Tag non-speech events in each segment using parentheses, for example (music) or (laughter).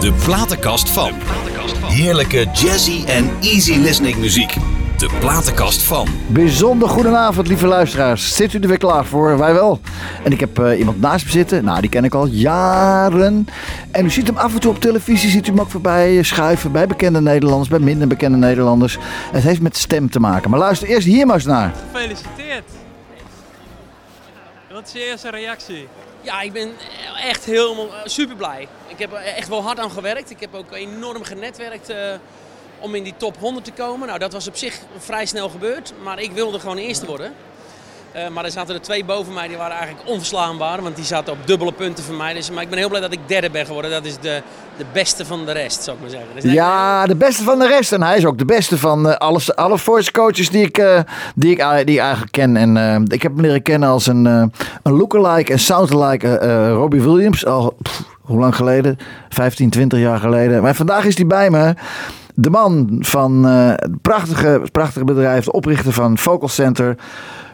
De platenkast van. Heerlijke jazzy en easy listening muziek. De platenkast van. Bijzonder goedenavond, lieve luisteraars. Zit u er weer klaar voor? Wij wel. En ik heb eh, iemand naast me zitten. Nou, die ken ik al jaren. En u ziet hem af en toe op televisie, ziet u hem ook voorbij schuiven bij bekende Nederlanders, bij minder bekende Nederlanders. Het heeft met stem te maken. Maar luister eerst hier maar eens naar. Gefeliciteerd. Wat is je eerste reactie? Ja, ik ben echt helemaal super blij. Ik heb er echt wel hard aan gewerkt. Ik heb ook enorm genetwerkt eh, om in die top 100 te komen. Nou, dat was op zich vrij snel gebeurd, maar ik wilde gewoon eerste worden. Eh, maar er zaten er twee boven mij, die waren eigenlijk onverslaanbaar, want die zaten op dubbele punten van mij. Dus, maar ik ben heel blij dat ik derde ben geworden. Dat is de, de beste van de rest, zou ik maar zeggen. Dus Ja, de beste van de rest. En hij is ook de beste van eh, alle, alle voice coaches die ik, eh, die, ik, die ik eigenlijk ken. En ik heb hem leren kennen als een, een lookalike en soundalike Robbie Williams. Al, pff, hoe lang geleden? 15, 20 jaar geleden. Maar vandaag is hij bij me. De man van het prachtige, prachtige bedrijf, de oprichter van Vocal Center,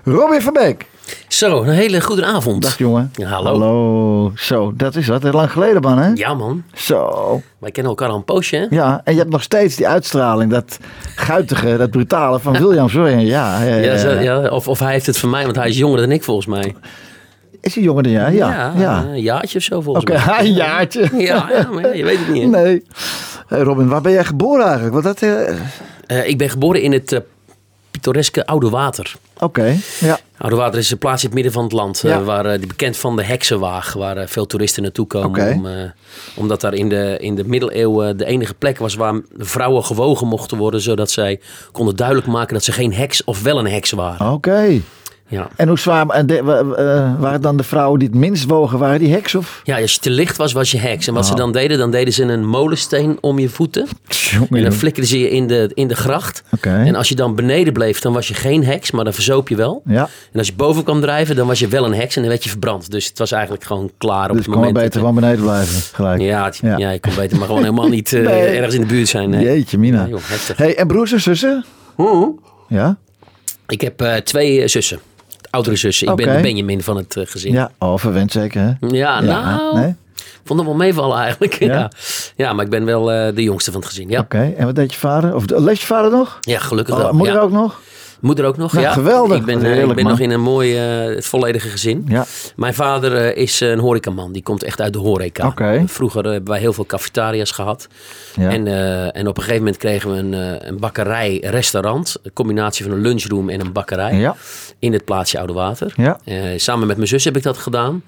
Robin van Beek. Zo, een hele goede avond. Dag jongen. Ja, hallo. Hallo. Zo, dat is wat. Heel lang geleden man hè? Ja man, Zo. wij kennen elkaar al een poosje hè? Ja, en je hebt nog steeds die uitstraling, dat guitige, dat brutale van Williams. hoor. Ja, ja, ja, Ja, zo- ja. ja, of, of hij heeft het van mij, want hij is jonger dan ik volgens mij. Is hij jonger dan jij? Ja. ja. Een jaartje of zo volgens mij. (laughs) een jaartje. Ja, ja, maar ja, je weet het niet. hè? Nee. Hey Robin, waar ben jij geboren eigenlijk? Want dat, eh, Eh, ik ben geboren in het eh, pittoreske Oude Water. Oké, ja. Oude Water is een plaats in het midden van het land. eh, waar, eh, die bekend van de Heksenwaag. Waar eh, veel toeristen naartoe komen. Om, omdat daar in de, in de middeleeuwen de enige plek was waar vrouwen gewogen mochten worden. Zodat zij konden duidelijk maken dat ze geen heks of wel een heks waren. Oké. Ja. En hoe zwaar, en de, eh, waren dan de vrouwen die het minst wogen, waren die heks of? ja, als je te licht was, was je heks. En wat Oh. ze dan deden, dan deden ze een molensteen om je voeten. En dan flikkerden ze je in de, in de gracht. Oké. En als je dan beneden bleef, dan was je geen heks, maar dan verzoop je wel. Ja, En als je boven kwam drijven, dan was je wel een heks en dan werd je verbrand. Dus het was eigenlijk gewoon klaar op dus het kon maar moment. beter gewoon beneden blijven, gelijk. Ja, het- Ja. ja. je kon beter maar gewoon helemaal niet (laughs) eh, Nee. ergens in de buurt zijn. Nee. Jeetje, Mina. Ja, joh, heftig. hey, en broers en zussen? Ja? Ik heb eh, twee zussen. Oudere zussen. Ik ben de Benjamin van het eh, gezin. Ja, oh, verwend zeker hè? Ja, nou, Nee? vond het wel meevallen eigenlijk. (laughs) Ja? Ja. Ja. maar ik ben wel eh, de jongste van het gezin. Ja, Oké, en wat deed je vader? Of leeft je vader nog? ja gelukkig Oh, wel. moeder ja. ook nog? Moeder ook nog, Ja, ja. geweldig. Ik ben, eh, ik ben nog in een mooi, eh, volledige gezin. Ja. Mijn vader eh, is een horecaman. Die komt echt uit de horeca. Vroeger hebben wij heel veel cafetaria's gehad. Ja. En, en op een gegeven moment kregen we een, een bakkerij-restaurant. Een combinatie van een lunchroom en een bakkerij. Ja. In het plaatsje Oude Water. Ja. Samen met mijn zus heb ik dat gedaan.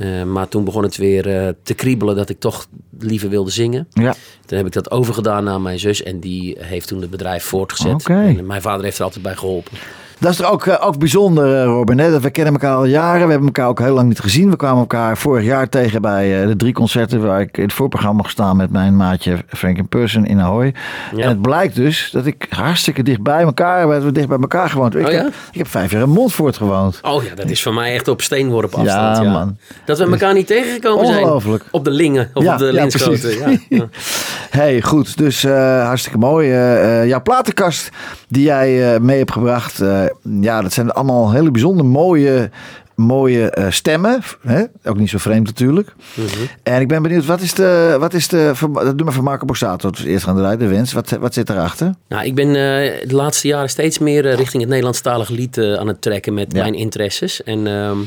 Eh, maar toen begon het weer eh, te kriebelen dat ik toch liever wilde zingen. Ja. Toen heb ik dat overgedaan aan mijn zus. En die heeft toen het bedrijf voortgezet. En mijn vader heeft er altijd bij geholpen. Dat is er ook, eh, ook bijzonder, eh, Robin. Hè? Dat We kennen elkaar al jaren. We hebben elkaar ook heel lang niet gezien. We kwamen elkaar vorig jaar tegen bij eh, de drie concerten waar ik in het voorprogramma mocht staan met mijn maatje Frank in Person in Ahoy. Ja. En het blijkt dus dat ik hartstikke dicht bij elkaar, we hebben dicht bij elkaar gewoond. Ik, Oh ja? heb, ik heb vijf jaar in Montfort gewoond. Oh ja, dat is voor mij echt op steenworp afstand. Ja, Ja, man. Dat we elkaar niet tegengekomen zijn. Ongelooflijk. Op de Lingen of Ja, op de ja, Linschoten. Ja. (laughs) Hey, goed. Dus hartstikke mooi. Eh, jouw platenkast die jij mee hebt gebracht. Ja, dat zijn allemaal hele bijzonder mooie, mooie eh, stemmen. Hè? Ook niet zo vreemd natuurlijk. Mhm. En ik ben benieuwd, wat is de... Wat is de doe maar van Marco Borsato. Dus eerst gaan de de wens. Wat, wat zit erachter? Nou, ik ben eh, de laatste jaren steeds meer eh, richting het Nederlandstalige lied aan het trekken met Ja. mijn interesses. En ehm,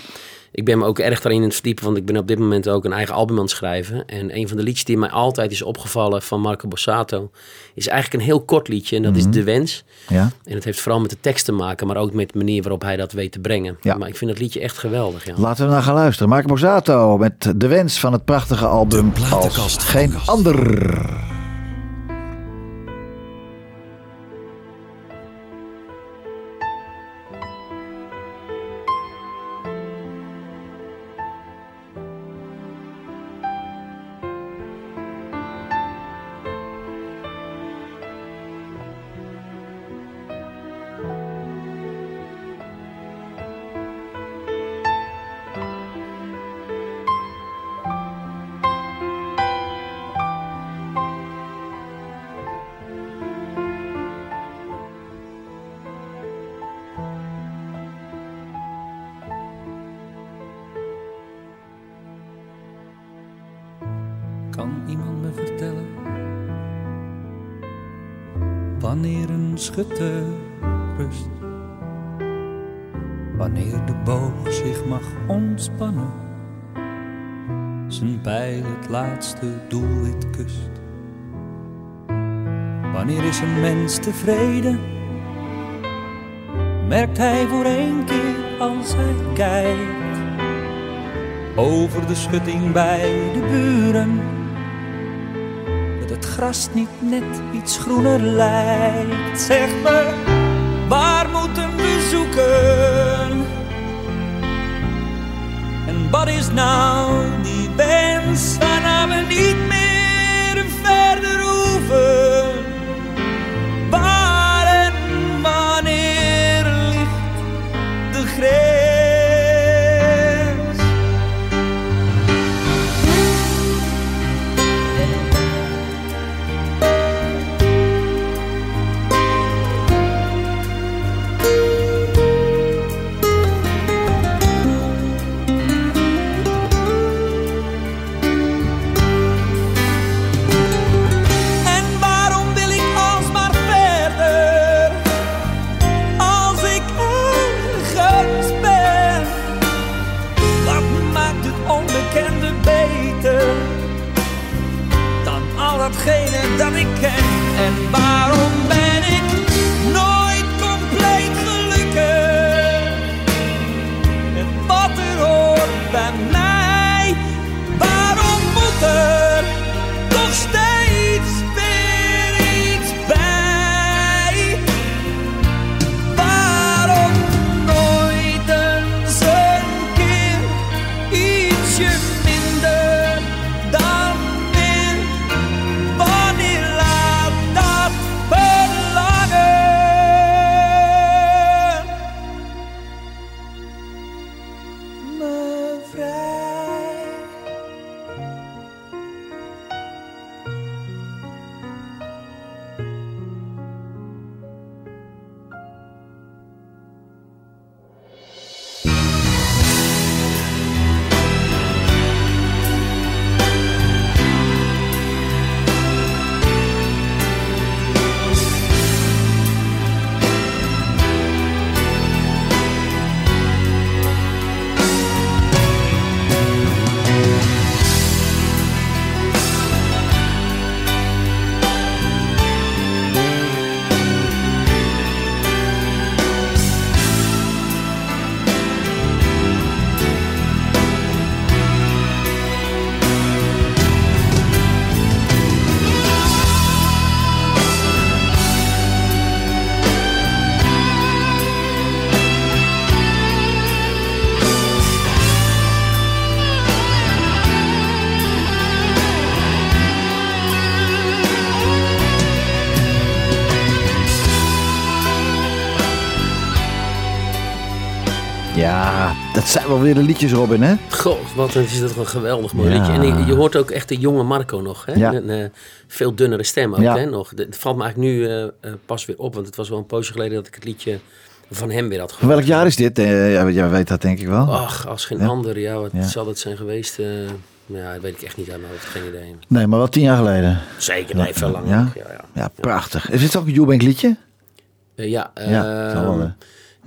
ik ben me ook erg daarin aan het verdiepen, want ik ben op dit moment ook een eigen album aan het schrijven. En een van de liedjes die mij altijd is opgevallen van Marco Borsato is eigenlijk een heel kort liedje en dat Mhm. is De Wens. Ja? En het heeft vooral met de tekst te maken, maar ook met de manier waarop hij dat weet te brengen. Ja. Maar ik vind dat liedje echt geweldig, ja. Laten we naar gaan luisteren. Marco Borsato met de wens van het prachtige album als geen ander. Tevreden? Merkt hij voor één keer als hij kijkt over de schutting bij de buren dat het gras niet net iets groener lijkt. Zeg me, waar moeten we zoeken? En wat is nou die wens waarna we niet dat zijn wel weer de liedjes, Robin, hè? Goh, wat is dat een geweldig mooi Ja. liedje. En je, je hoort ook echt de jonge Marco nog. Hè? Ja. Een eh, veel dunnere stem ook. Ja. Hè? Nog. Het valt me eigenlijk nu eh, eh, pas weer op. Want het was wel een poosje geleden dat ik het liedje van hem weer had gehoord. welk jaar is dit? Ja, jij weet dat denk ik wel. Ach, als geen ander. Ja, wat zal het zijn geweest? eh, ja, dat weet ik echt niet uit mijn hoofd. Geen idee. Nee, maar wel tien jaar geleden. Zeker, nee, veel langer. Ja? Ja, prachtig. Is dit ook een Eubank liedje? Ja, Ja,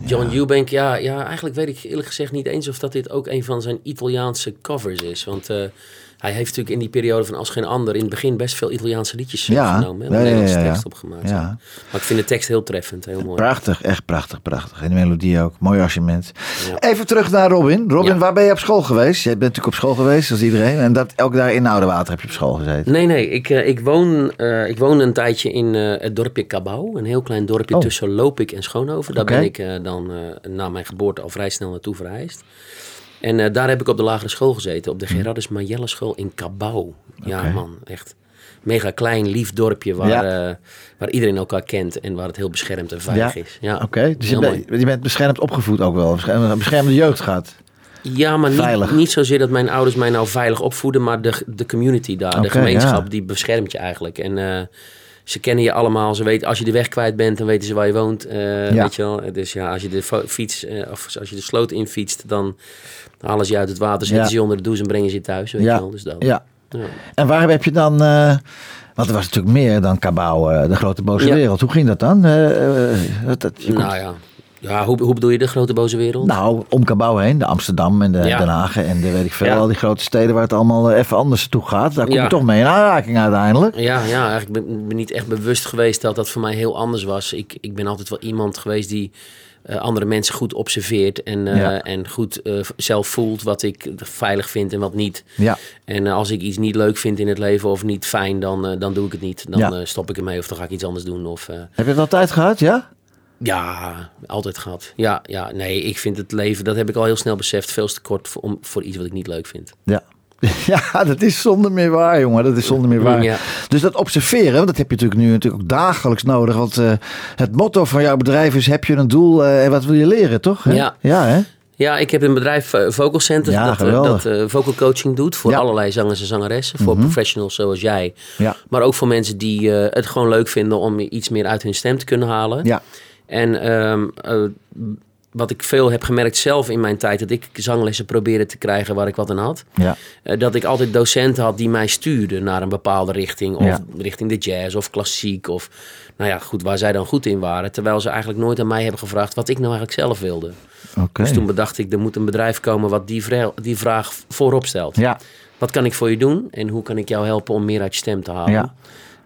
John Eubank, ja, ja, eigenlijk weet ik eerlijk gezegd niet eens of dat dit ook een van zijn Italiaanse covers is. Want eh, hij heeft natuurlijk in die periode van Als Geen Ander in het begin best veel Italiaanse liedjes Ja. genomen. Ja, Nederlandse ja, ja. tekst opgemaakt. Ja. Maar ik vind de tekst heel treffend, heel mooi. Prachtig, echt prachtig, prachtig. En de melodie ook. Mooi arrangement. Even terug naar Robin. Robin, waar ben je op school geweest? Jij bent natuurlijk op school geweest, zoals iedereen. En dat, ook daar in Oudewater heb je op school gezeten. Nee, nee, ik, eh, ik, woon, eh, ik woon een tijdje in eh, het dorpje Cabau. Een heel klein dorpje Oh. tussen Lopik en Schoonhoven. Daar ben ik dan na mijn geboorte al vrij snel naartoe verhuisd. En eh, daar heb ik op de lagere school gezeten. Op de Gerardus Majelle school in Cabau. Ja man, echt. Mega klein, lief dorpje waar, Ja. eh, waar iedereen elkaar kent. En waar het heel beschermd en veilig Ja. is. Ja, Oké, dus je, bent- je bent beschermd opgevoed ook wel. Beschermde, beschermde jeugd gehad. Ja, maar niet, niet zozeer dat mijn ouders mij nou veilig opvoeden, maar de, de community daar, de gemeenschap, ja. die beschermt je eigenlijk. En eh, ze kennen je allemaal, ze weten, als je de weg kwijt bent, dan weten ze waar je woont. eh, Ja. Weet je wel? Dus ja, als je de fiets, eh, of als je de sloot infietst, dan halen ze je uit het water, zetten Ja. ze je onder de douche en brengen ze je thuis. Weet Ja. je wel? Dus dat. Ja, Ja. En waar heb je dan... eh, want er was natuurlijk meer dan Cabau, de grote boze wereld. Hoe ging dat dan? Dat, dat- je komt- Nou ja, ja hoe, hoe bedoel je de grote boze wereld? nou, om Cabau heen, de Amsterdam en de Ja. Den Haag en de weet ik veel, Ja. al die grote steden waar het allemaal eh, even anders toe gaat. Daar kom je Ja. toch mee in aanraking uiteindelijk. Ja, ja eigenlijk ben ik ben niet echt bewust geweest dat dat voor mij heel anders was. Ik, ik ben altijd wel iemand geweest die eh, andere mensen goed observeert en, eh, en goed zelf voelt wat ik veilig vind en wat niet. Ja, En als ik iets niet leuk vind in het leven of niet fijn, dan, dan doe ik het niet. Dan stop ik ermee of dan ga ik iets anders doen. Of, heb je dat altijd gehad, ja? Ja, altijd gehad. Ja, ja, nee, ik vind het leven, dat heb ik al heel snel beseft, veel te kort voor, om, voor iets wat ik niet leuk vind. Ja. (laughs) Ja, dat is zonder meer waar, jongen. Dat is zonder meer waar. Ja. Dus dat observeren, want dat heb je natuurlijk nu natuurlijk ook dagelijks nodig. Want eh, het motto van jouw bedrijf is: heb je een doel eh, en wat wil je leren, toch? Hè? Ja. Ja, hè? Ja, ik heb een bedrijf, eh, Vocal Center, Ja, dat, dat vocal coaching doet voor Ja. Mhm. allerlei zangers en zangeressen. Voor professionals zoals jij. Maar ook voor mensen die het gewoon leuk vinden om iets meer uit hun stem te kunnen halen. Ja. En ehm, eh, wat ik veel heb gemerkt zelf in mijn tijd, dat ik zanglessen probeerde te krijgen waar ik wat aan had. Ja. Eh, dat ik altijd docenten had die mij stuurden naar een bepaalde richting. Of Ja. richting de jazz of klassiek. Of nou ja, goed, waar zij dan goed in waren. Terwijl ze eigenlijk nooit aan mij hebben gevraagd wat ik nou eigenlijk zelf wilde. Dus toen bedacht ik, er moet een bedrijf komen wat die, die vraag voorop stelt. Ja. Wat kan ik voor je doen en hoe kan ik jou helpen om meer uit je stem te halen? Ja.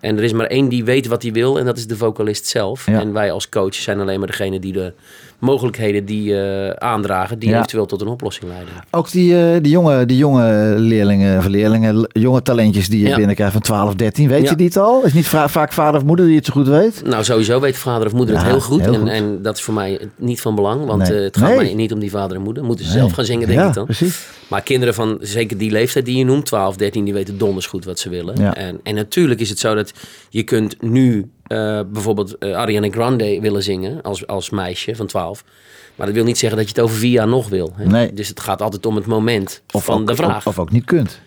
En er is maar één die weet wat hij wil en dat is de vocalist zelf. Ja. En wij als coach zijn alleen maar degene die de mogelijkheden die eh, aandragen, die Ja. eventueel tot een oplossing leiden. Ook die, eh, die, jonge, die jonge leerlingen, of leerlingen, jonge talentjes die je Ja. binnenkrijgt van 12, 13. Weet Ja. je die het al? Is niet vaak vader of moeder die het zo goed weet? Nou, sowieso weet vader of moeder het heel goed. heel en, goed. en dat is voor mij niet van belang, want Nee. eh, het gaat Nee. mij niet om die vader en moeder. Moeten ze zelf gaan zingen, denk ik dan. precies. Maar kinderen van zeker die leeftijd die je noemt, 12, 13, die weten donders goed wat ze willen. En, en natuurlijk is het zo dat je kunt nu eh, bijvoorbeeld eh, Ariana Grande willen zingen als, als meisje van 12. Maar dat wil niet zeggen dat je het over vier jaar nog wil. Hè? Nee. Dus het gaat altijd om het moment van ook, de vraag. Of, of ook niet kunt.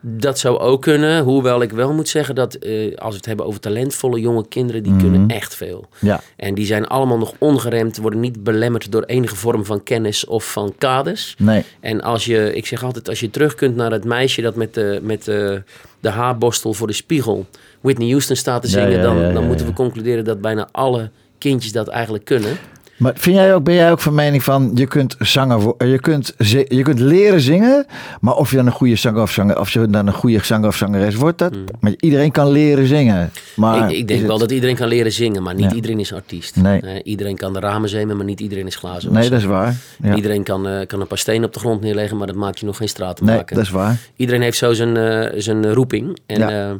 Dat zou ook kunnen, hoewel ik wel moet zeggen dat eh, als we het hebben over talentvolle jonge kinderen, die kunnen echt veel. Ja. En die zijn allemaal nog ongeremd, worden niet belemmerd door enige vorm van kennis of van kaders. Nee. En als je, ik zeg altijd, als je terug kunt naar het meisje dat met de, met de, de haarborstel voor de spiegel Whitney Houston staat te zingen, ja, dan, ja, dan moeten we concluderen dat bijna alle kindjes dat eigenlijk kunnen. Maar vind jij ook, ben jij ook van mening van je kunt zanger, wo- je kunt, je kunt leren zingen, maar of je dan een goede zanger of zanger, of je dan een goede zanger of zangeres wordt, dat, maar iedereen kan leren zingen. Maar Hmm. ik, ik denk wel het- dat iedereen kan leren zingen, maar niet Ja. iedereen is artiest. Nee. Eh, iedereen kan de ramen zemen, maar niet iedereen is glazen. Nee, dat is waar. Ja. Iedereen kan, eh, kan een paar stenen op de grond neerleggen, maar dat maakt je nog geen straat te Nee, maken. dat is waar. Iedereen heeft zo zijn, eh, zijn roeping. En Ja.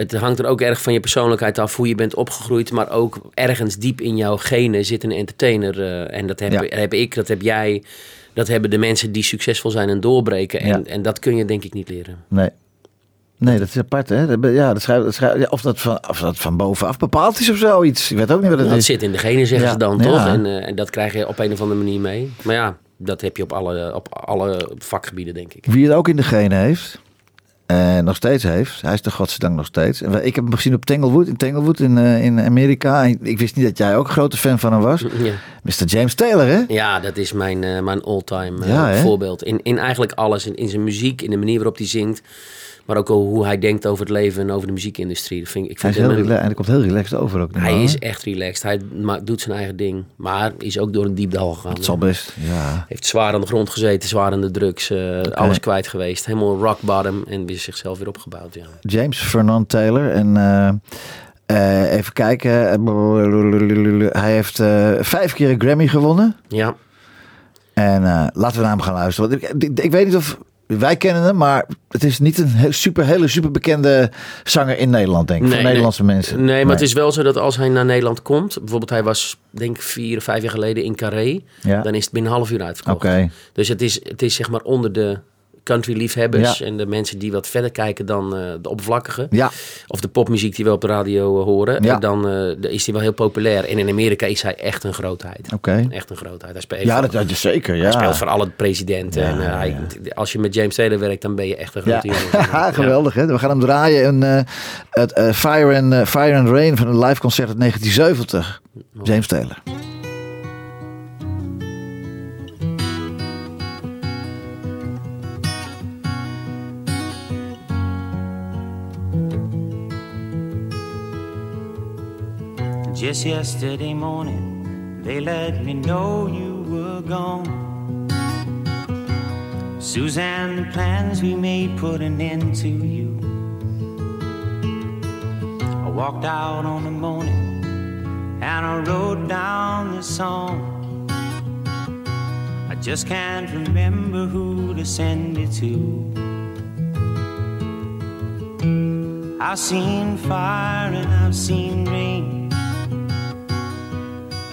Het hangt er ook erg van je persoonlijkheid af, hoe je bent opgegroeid. Maar ook ergens diep in jouw genen zit een entertainer. eh, en dat heb, Ja. heb ik, dat heb jij. Dat hebben de mensen die succesvol zijn en doorbreken. En, Ja. en dat kun je denk ik niet leren. Nee. Nee, dat is apart, hè? Dat Ja, dat schrijf, dat schrijf, ja, of, dat van, of dat van bovenaf bepaald is of zoiets. Ik weet ook niet wat het Dat is. zit in de genen, zeggen ze dan, toch? En, eh, en dat krijg je op een of andere manier mee. Maar ja, dat heb je op alle, op alle vakgebieden, denk ik. Wie het ook in de genen heeft, en nog steeds heeft, hij is de godzijdank nog steeds. Ik heb hem gezien op Tanglewood, in Tanglewood in, eh, in Amerika. Ik wist niet dat jij ook een grote fan van hem was. (laughs) Ja. Mr. James Taylor, hè? Ja, dat is mijn, eh, mijn all-time Ja, voorbeeld. In, in eigenlijk alles. In, in zijn muziek, in de manier waarop hij zingt. Maar ook al hoe hij denkt over het leven en over de muziekindustrie. Dat vind, ik ik Hij vind is heel hem. En hij komt heel relaxed over ook. hij is echt relaxed. Hij doet zijn eigen ding. Maar is ook door een diep dal gegaan. Het zal best, ja. Heeft zwaar aan de grond gezeten, zwaar aan de drugs. eh, Alles kwijt geweest. Helemaal rock bottom. En weer zichzelf weer opgebouwd. Ja. James Fernand Taylor. En eh, eh, even kijken. Hij heeft vijf keer een Grammy gewonnen. ja. En laten we naar hem gaan luisteren. Want ik, ik, ik weet niet of wij kennen hem, maar het is niet een super, hele super bekende zanger in Nederland, denk ik. Nee, voor nee. Nederlandse mensen. Nee, maar het is wel zo dat als hij naar Nederland komt. Bijvoorbeeld hij was denk ik vier of vijf jaar geleden in Carré. Ja. Dan is het binnen een half uur uitverkocht. Oké. Dus het is, het is zeg maar onder de country liefhebbers Ja. en de mensen die wat verder kijken dan eh, de oppervlakkige. Ja, Of de popmuziek die we op de radio eh, horen. Ja. En dan eh, is hij wel heel populair. En in Amerika is hij echt een grootheid. oké. Echt een grootheid. Hij speelt, Ja, dat, dat is zeker. Ja. hij speelt voor alle presidenten. En, hij, als je met James Taylor werkt, dan ben je echt een Ja, grote jongen. (laughs) geweldig hè. We gaan hem draaien. Eh, het Fire, and, Fire and Rain van een live concert uit 1970. James Taylor. Just yesterday morning, they let me know you were gone. Suzanne, the plans we made put an end to you. I walked out on the morning and I wrote down this song. I just can't remember who to send it to. I've seen fire and I've seen rain.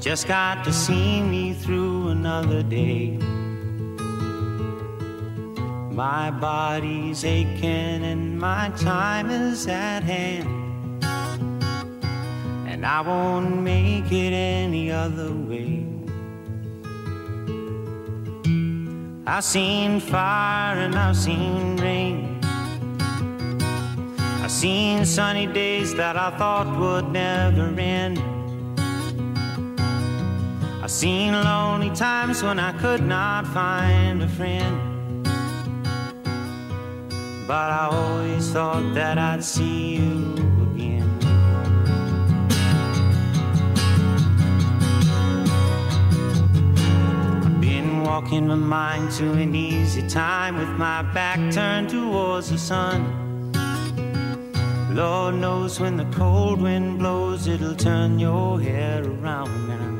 Just got to see me through another day. My body's aching and my time is at hand. And I won't make it any other way. I've seen fire and I've seen rain. I've seen sunny days that I thought would never end. I've seen lonely times when I could not find a friend. But I always thought that I'd see you again. I've been walking my mind to an easy time with my back turned towards the sun. Lord knows when the cold wind blows, it'll turn your hair around now.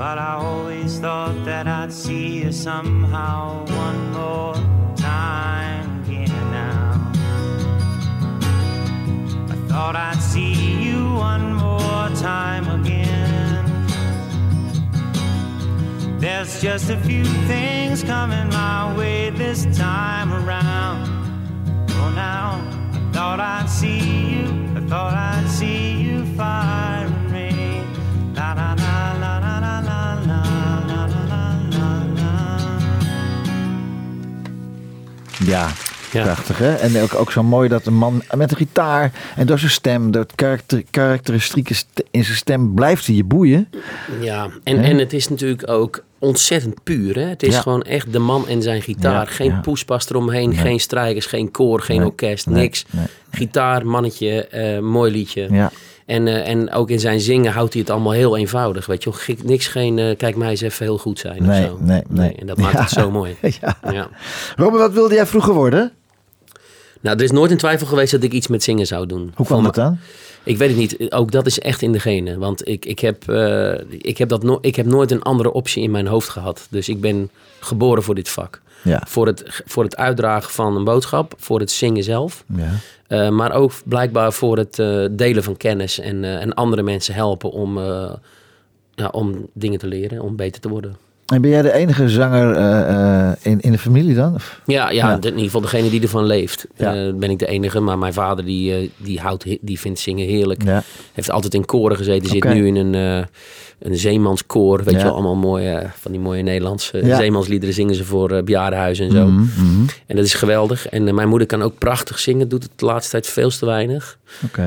But I always thought that I'd see you somehow one more time again now. I thought I'd see you one more time again. There's just a few things coming my way this time around. Oh, now I thought I'd see you. I thought I'd see you la la la la la Ja, Ja. prachtig hè. En ook, ook zo mooi dat een man met een gitaar en door zijn stem, door het karakter, karakteristieke st- in zijn stem, blijft hij je boeien. Ja, en, en het is natuurlijk ook ontzettend puur. Hè? Het is Ja. gewoon echt de man en zijn gitaar. Ja, geen ja. poespas eromheen, geen strijkers, geen koor, geen Nee, orkest, niks. nee. Gitaar, mannetje, eh, mooi liedje. Ja, En, eh, en ook in zijn zingen houdt hij het allemaal heel eenvoudig. Weet je, niks geen, eh, kijk mij eens even heel goed zijn Nee, of zo. nee, nee. En dat maakt (laughs) Ja. het zo mooi. (laughs) ja. Ja. Wat wilde jij vroeger worden? Nou, er is nooit een twijfel geweest dat ik iets met zingen zou doen. Hoe kwam dat dan? Ik weet het niet. Ook dat is echt in de genen. Want ik, ik, heb, eh, ik, heb dat no ik heb nooit een andere optie in mijn hoofd gehad. Dus ik ben geboren voor dit vak. Ja. Voor het, voor het uitdragen van een boodschap. Voor het zingen zelf. ja. eh, maar ook blijkbaar voor het eh, delen van kennis. En, eh, en andere mensen helpen om, ja, om dingen te leren. Om beter te worden. En ben jij de enige zanger eh, eh, in, in de familie dan? Of? Ja, ja, Ja. in ieder geval degene die ervan leeft. Ja. Eh, ben ik de enige. Maar mijn vader die, die, houdt, die vindt zingen heerlijk. Ja. Heeft altijd in koren gezeten. Zit nu in een, een zeemanskoor. Weet je wel, allemaal mooie, van die mooie Nederlandse zeemansliederen zingen ze voor bejaardenhuizen en zo. Mhm, mhm. En dat is geweldig. En mijn moeder kan ook prachtig zingen. Doet het de laatste tijd veel te weinig.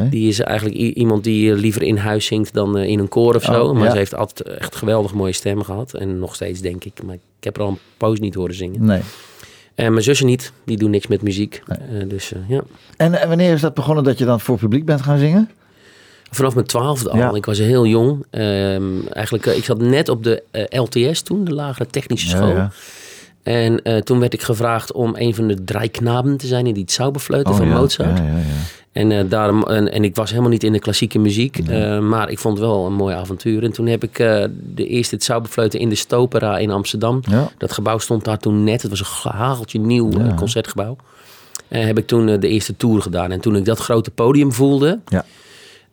Die is eigenlijk iemand die liever in huis zingt dan in een koor of zo. Oh, maar ze heeft altijd echt geweldig mooie stemmen gehad. En nog steeds denk ik. Maar ik heb er al een poos niet horen zingen. Nee. En mijn zussen niet. Die doen niks met muziek. Nee. Eh, dus eh, ja. En, en wanneer is dat begonnen dat je dan voor publiek bent gaan zingen? Vanaf mijn twaalfde al. Ja. Ik was heel jong. Ehm, eigenlijk, eh, ik zat net op de eh, LTS toen, de lagere technische school. Ja, ja. En eh, toen werd ik gevraagd om een van de drie knaben te zijn in die Zauberfleuten Oh, van ja. Mozart. En, eh, daarom, en, en ik was helemaal niet in de klassieke muziek, eh, maar ik vond het wel een mooi avontuur. En toen heb ik eh, de eerste het Zauberfleuten in de Stopera in Amsterdam. Ja. Dat gebouw stond daar toen net. Het was een hageltje nieuw Ja. concertgebouw. Heb ik toen de eerste tour gedaan. En toen ik dat grote podium voelde, Ja.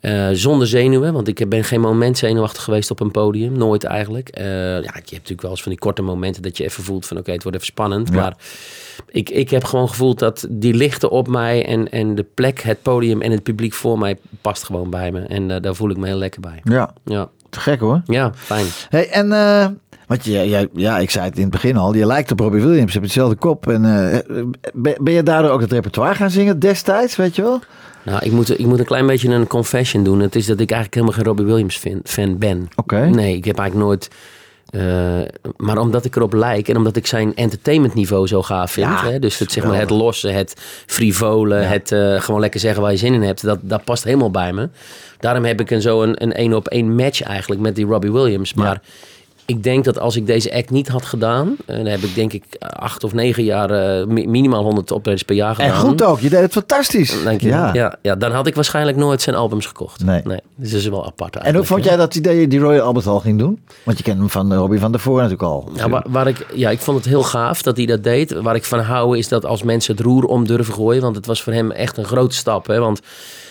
Eh, zonder zenuwen, want ik ben geen moment zenuwachtig geweest op een podium. Nooit eigenlijk. Eh, ja, je hebt natuurlijk wel eens van die korte momenten dat je even voelt van oké, het wordt even spannend. Ja. Maar ik, ik heb gewoon gevoeld dat die lichten op mij en, en de plek, het podium en het publiek voor mij past gewoon bij me. En eh, daar voel ik me heel lekker bij. Ja, Ja, te gek hoor. ja fijn. Hey, en want je, jij- ja, ik zei het in het begin al, je lijkt op Robbie Williams, je hebt hetzelfde kop. En, ben, ben je daardoor ook het repertoire gaan zingen destijds, weet je wel? Nou, ik moet, ik moet een klein beetje een confession doen. Het is dat ik eigenlijk helemaal geen Robbie Williams fan, fan ben. Oké. Nee, ik heb eigenlijk nooit... eh, maar omdat ik erop lijk en omdat ik zijn entertainmentniveau zo gaaf vind. Ja, hè, dus het, zeg maar, het losse, het frivole, het eh, gewoon lekker zeggen waar je zin in hebt. Dat, dat past helemaal bij me. Daarom heb ik een zo een, een één op één match eigenlijk met die Robbie Williams. Maar ik denk dat als ik deze act niet had gedaan... En dan heb ik denk ik acht of negen jaar eh, mi- minimaal 100 optredens per jaar gedaan. En goed ook, je deed het fantastisch. Dank je. Ja. Ja. Ja, dan had ik waarschijnlijk nooit zijn albums gekocht. Nee. Dus dat is wel apart En hoe vond jij dat idee die Royal Albert Hall ging doen? Want je kent hem van eh, Robbie van der Voort natuurlijk al. Ja, waar, waar ik, ja, ik vond het heel gaaf dat hij dat deed. Waar ik van hou is dat als mensen het roer om durven gooien. Want het was voor hem echt een grote stap. Hè? Want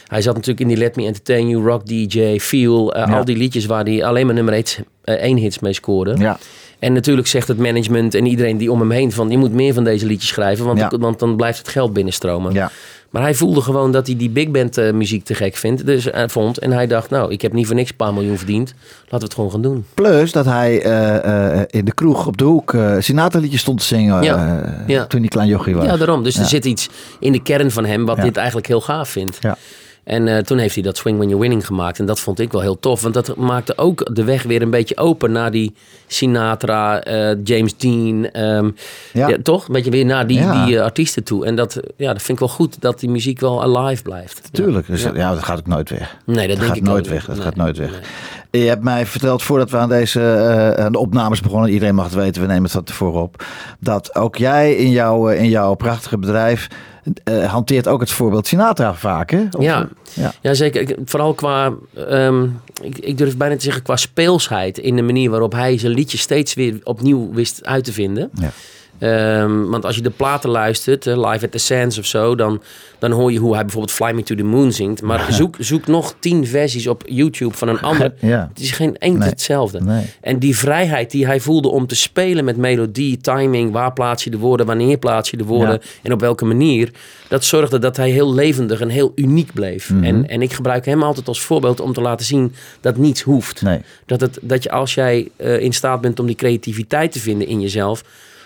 hij zat natuurlijk in die Let Me Entertain You, Rock DJ, Feel. eh, Ja. Al die liedjes waar hij alleen maar nummer 1 hits mee scoorde. Ja. En natuurlijk zegt het management en iedereen die om hem heen van... je moet meer van deze liedjes schrijven, want, Ja. want dan blijft het geld binnenstromen. Ja. Maar hij voelde gewoon dat hij die big band eh, muziek te gek vindt, dus, eh, vond. En hij dacht, nou, ik heb niet voor niks een paar miljoen verdiend. Laten we het gewoon gaan doen. Plus dat hij eh, eh, in de kroeg op de hoek uh, Sinatra-liedjes stond te zingen Ja. eh, Ja. toen hij klein jochie was. Ja, daarom. Dus er zit iets in de kern van hem wat dit eigenlijk heel gaaf vindt. Ja. En eh, toen heeft hij dat Swing When You're Winning gemaakt. En dat vond ik wel heel tof. Want dat maakte ook de weg weer een beetje open naar die Sinatra, eh, James Dean. ehm, Ja. ja. toch? Een beetje weer naar die, Ja. die eh, artiesten toe. En dat, ja, dat vind ik wel goed dat die muziek wel alive blijft. Tuurlijk. Dus, Ja. dat gaat ook nooit weg. Nee, dat, Dat denk gaat ik nooit weg. Dat Nee, gaat nooit weg. nee. Je hebt mij verteld voordat we aan deze aan de opnames begonnen. Iedereen mag het weten, we nemen het van tevoren op. Dat ook jij in jouw, in jouw prachtige bedrijf eh, hanteert ook het voorbeeld Sinatra vaak. Hè? Of- Ja. ja. Ja, zeker. Ik- Vooral qua, ehm, ik, ik durf bijna te zeggen, qua speelsheid. In de manier waarop hij zijn liedje steeds weer opnieuw wist uit te vinden. Ja. Ehm, want als je de platen luistert, eh, Live at the Sands of zo, dan, dan hoor je hoe hij bijvoorbeeld Fly Me to the Moon zingt. Maar (laughs) zoek, zoek nog tien versies op YouTube van een ander. (laughs) Ja. Het is geen enkele Nee. hetzelfde. Nee. En die vrijheid die hij voelde om te spelen met melodie, timing, waar plaats je de woorden, wanneer plaats je de woorden Ja. en op welke manier. Dat zorgde dat hij heel levendig en heel uniek bleef. Mhm. en, en ik gebruik hem altijd als voorbeeld om te laten zien dat niets hoeft. Nee. Dat, het, dat je als jij eh, in staat bent om die creativiteit te vinden in jezelf,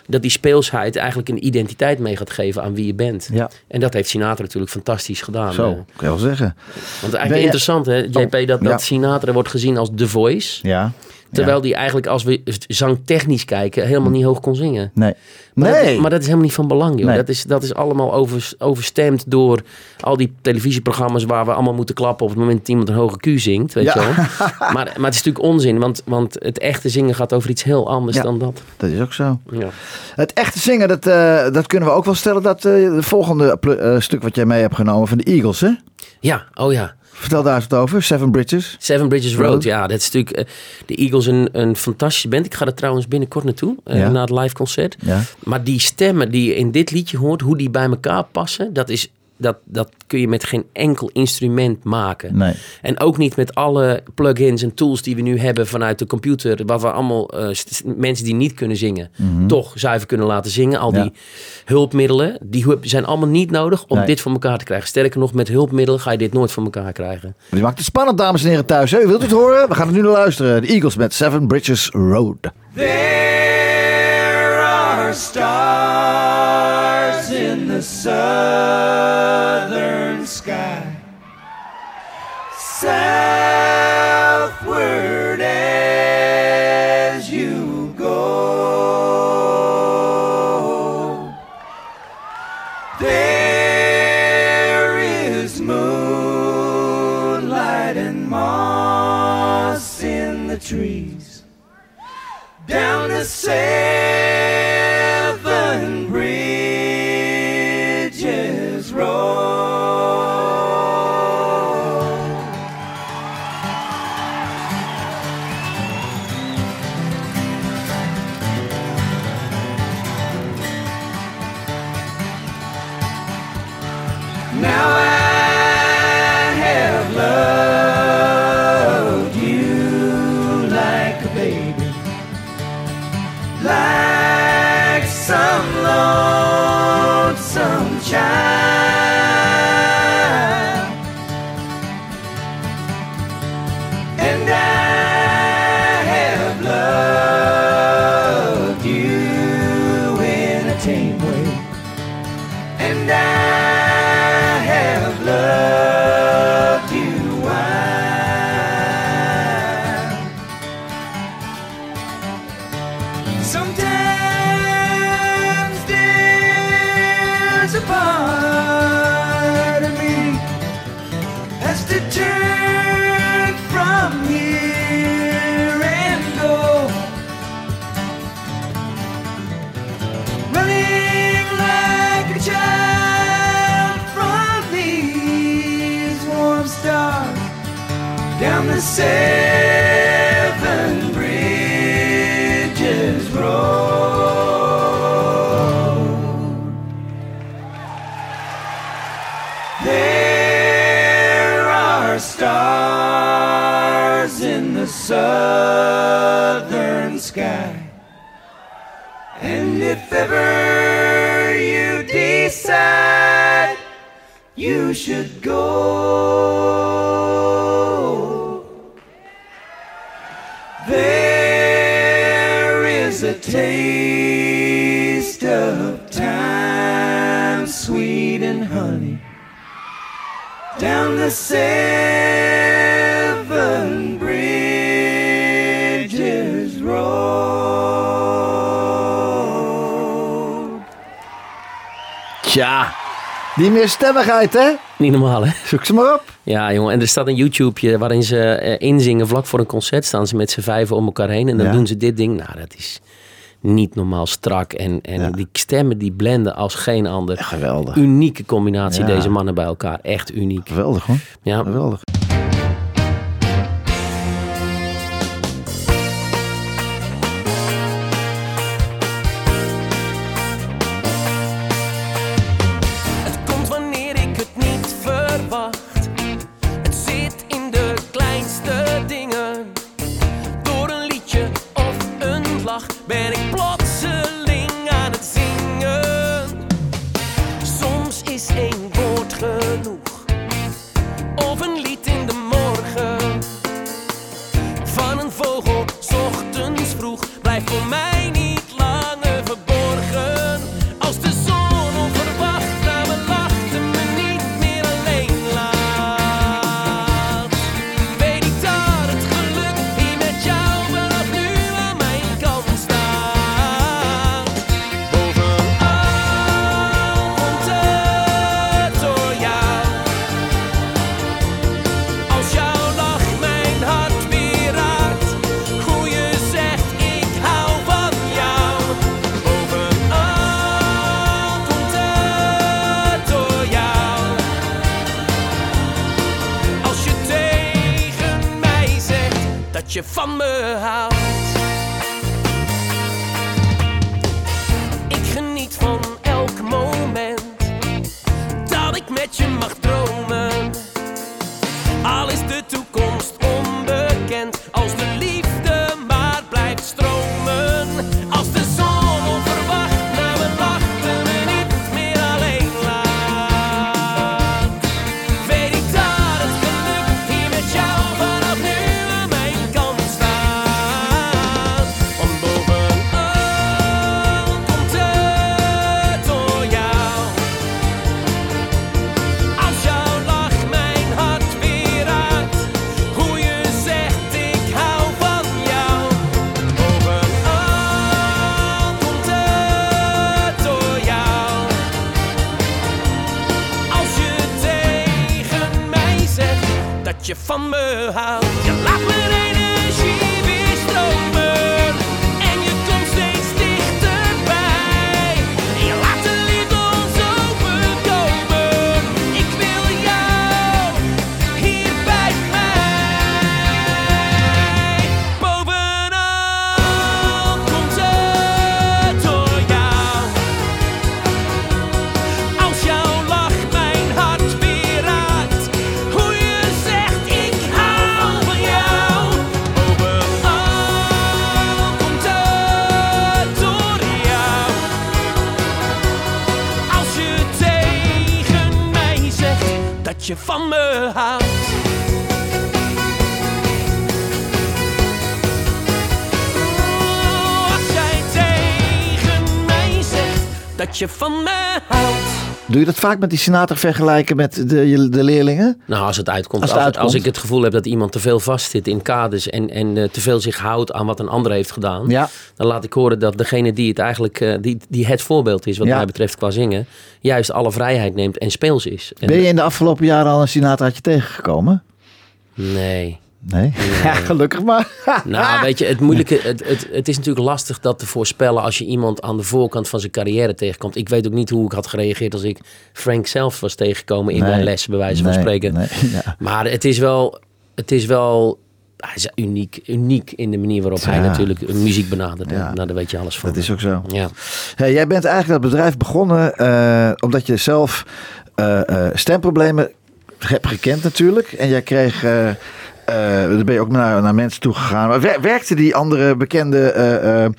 dat die speelsheid eigenlijk een identiteit mee gaat geven aan wie je bent. Ja. En dat heeft Sinatra natuurlijk fantastisch gedaan. Zo, eh. kan je wel zeggen. Want Ben eigenlijk je- interessant hè, JP, dat, dat ja. Sinatra wordt gezien als The Voice. Ja. Terwijl Ja. die eigenlijk, als we zangtechnisch kijken, helemaal niet hoog kon zingen. Nee. Maar, nee. dat, maar dat is helemaal niet van belang, joh. Nee. Dat, is, dat is allemaal over, overstemd door al die televisieprogramma's waar we allemaal moeten klappen op het moment dat iemand een hoge Q zingt, weet Ja. je wel. (laughs) Maar, maar het is natuurlijk onzin, want, want het echte zingen gaat over iets heel anders Ja. dan dat. Dat is ook zo. Ja. Het echte zingen, dat, eh, dat kunnen we ook wel stellen. Dat eh de volgende eh, stuk wat jij mee hebt genomen van de Eagles, hè? ja, oh ja. Vertel daar eens wat over. Seven Bridges. Seven Bridges Road, Road. ja, dat is natuurlijk eh, de Eagles een, een fantastische band. Ik ga er trouwens binnenkort naartoe, eh, Ja. na het live concert. Ja. Maar die stemmen die je in dit liedje hoort, hoe die bij elkaar passen, dat, is, dat, dat kun je met geen enkel instrument maken. Nee. En ook niet met alle plugins en tools die we nu hebben vanuit de computer, wat we allemaal eh, mensen die niet kunnen zingen, toch zuiver kunnen laten zingen. Al Mhm. Ja. die hulpmiddelen, die zijn allemaal niet nodig om Nee. dit voor elkaar te krijgen. Sterker nog, met hulpmiddelen ga je dit nooit voor elkaar krijgen. Die maakt het spannend, dames en heren thuis. Hè? Wilt u het horen? We gaan het nu naar luisteren. De Eagles met Seven Bridges Road. There are stars the southern sky, southward as you go. There is moonlight and moss in the trees down the seven There is a taste of time, sweet and honey, down the seven bridges road. Die meerstemmigheid, hè? Niet normaal, hè? Zoek ze maar op. Ja, jongen. En er staat een YouTubeje waarin ze eh, inzingen vlak voor een concert. Staan ze met z'n vijven om elkaar heen. En dan doen ze dit ding. Nou, dat is niet normaal strak. En, en die stemmen die blenden als geen ander. Geweldig. Unieke combinatie deze mannen bij elkaar. Echt uniek. Geweldig, hoor. Ja. Geweldig. je van me houdt. Ik geniet van elk moment dat ik met je mag dromen. Al is de toekomst. Doe je dat vaak met die Sinatra vergelijken met de, de leerlingen? Nou, als het uitkomt. Als Als, het het- als uitkomt. ik het gevoel heb dat iemand te veel vastzit in kaders en, en eh, te veel zich houdt aan wat een ander heeft gedaan. Ja. Dan laat ik horen dat degene die het eigenlijk, eh, die, die het voorbeeld is wat Ja. mij betreft qua zingen, juist alle vrijheid neemt en speels is. En- Ben je in de afgelopen jaren al een Sinatraatje tegengekomen? Nee. Nee? (laughs) Ja, gelukkig maar. (laughs) Nou, weet je, het moeilijke, het, het, het is natuurlijk lastig dat te voorspellen als je iemand aan de voorkant van zijn carrière tegenkomt. Ik weet ook niet hoe ik had gereageerd als ik Frank zelf was tegengekomen in Nee. mijn les, bij wijze van Nee, spreken. nee, (laughs) ja. Maar het is wel, het is wel, hij is uniek, uniek in de manier waarop hij natuurlijk muziek benadert. Ja. Nou, daar weet je alles van. Dat is ook zo. Ja. Hey, jij bent eigenlijk dat bedrijf begonnen eh, omdat je zelf eh, eh, stemproblemen hebt gekend natuurlijk. En jij kreeg... eh dan ben je ook naar, naar mensen toe gegaan. Maar wer- werkten die andere bekende eh, eh,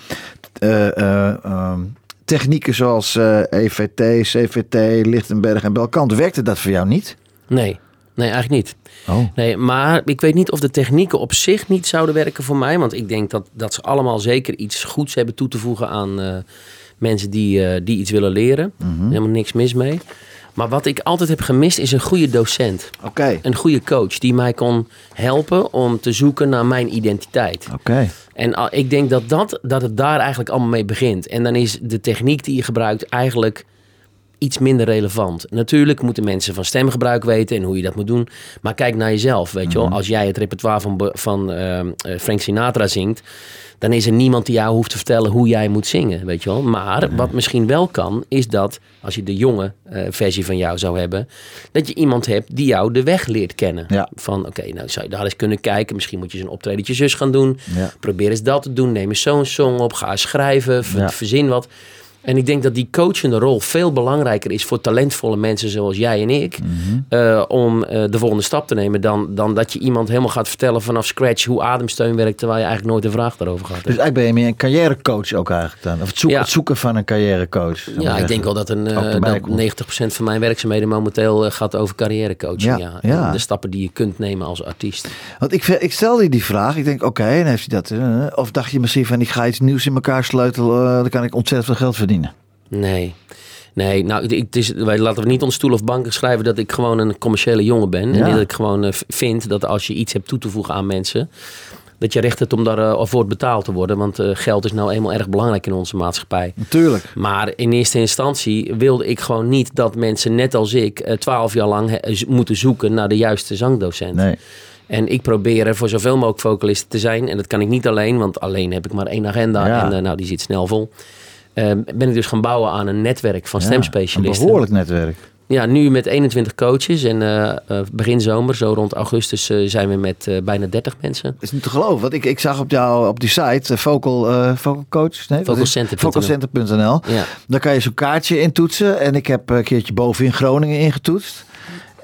eh, eh, ehm, technieken zoals EVT, CVT, Lichtenberg en Belkant, werkte dat voor jou niet? Nee, nee, eigenlijk niet. Oh. Nee, maar ik weet niet of de technieken op zich niet zouden werken voor mij. Want ik denk dat, dat ze allemaal zeker iets goeds hebben toe te voegen aan mensen die, die iets willen leren. Helemaal niks mis mee. Maar wat ik altijd heb gemist is een goede docent. Oké, Een goede coach die mij kon helpen om te zoeken naar mijn identiteit. oké. En ik denk dat, dat, dat het daar eigenlijk allemaal mee begint. En dan is de techniek die je gebruikt eigenlijk iets minder relevant. Natuurlijk moeten mensen van stemgebruik weten en hoe je dat moet doen. Maar kijk naar jezelf, weet je wel. Als jij het repertoire van, van ehm, eh, Frank Sinatra zingt... dan is er niemand die jou hoeft te vertellen hoe jij moet zingen, weet je wel. Maar wat misschien wel kan, is dat als je de jonge eh, versie van jou zou hebben... dat je iemand hebt die jou de weg leert kennen. Ja. Van, oké, nou zou je daar eens kunnen kijken. Misschien moet je eens een optredentje zus gaan doen. Ja. Probeer eens dat te doen. Neem eens zo'n song op. Ga schrijven. ver- Ja. Verzin wat. En ik denk dat die coachende rol veel belangrijker is voor talentvolle mensen zoals jij en ik. Mhm. eh, om eh, de volgende stap te nemen. Dan, dan dat je iemand helemaal gaat vertellen vanaf scratch hoe ademsteun werkt. Terwijl je eigenlijk nooit een vraag daarover gehad Dus eigenlijk ben je meer een carrièrecoach ook eigenlijk dan? Of het zoeken, Ja. het zoeken van een carrièrecoach? Ja, ik denk wel dat, een, Ook eh, dat. 90% van mijn werkzaamheden momenteel gaat over carrièrecoaching. Ja, Ja, ja. En De stappen die je kunt nemen als artiest. Want ik, ik stelde je die vraag. Ik denk, oké, dan heeft hij dat. of dacht je misschien van, ik ga iets nieuws in elkaar sleutelen. dan kan ik ontzettend veel geld verdienen. Nee. Nee, nou, het- het is, wij laten we niet onder stoel of banken schrijven dat ik gewoon een commerciële jongen ben. Ja. En dat ik gewoon eh, vind dat als je iets hebt toe te voegen aan mensen, dat je recht hebt om daarvoor voor betaald te worden. Want eh, geld is nou eenmaal erg belangrijk in onze maatschappij. Natuurlijk. Maar in eerste instantie wilde ik gewoon niet dat mensen net als ik eh, twaalf jaar lang eh, moeten zoeken naar de juiste zangdocent. Nee. En ik probeer er voor zoveel mogelijk vocalisten te zijn. En dat kan ik niet alleen, want alleen heb ik maar één agenda. Ja. En eh, nou, die zit snel vol. Eh, ben ik dus gaan bouwen aan een netwerk van stemspecialisten. Een behoorlijk netwerk. Ja, nu met 21 coaches. En eh, eh, begin zomer, zo rond augustus, eh, zijn we met bijna 30 mensen. Is niet te geloven. Want ik, ik zag op, jou, op die site, vocal, vocal coach. Nee, Vocalcenter.nl. Ja. Daar kan je zo'n kaartje in toetsen. En ik heb een keertje boven in Groningen ingetoetst.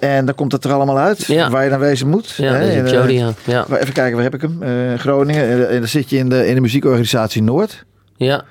En dan komt het er allemaal uit. Ja. Waar je dan wezen moet. Ja, Hè, Jody, ja. Ja. Even kijken, waar heb ik hem? Groningen. En, en dan zit je in de, in de muziekorganisatie Noord. Ja,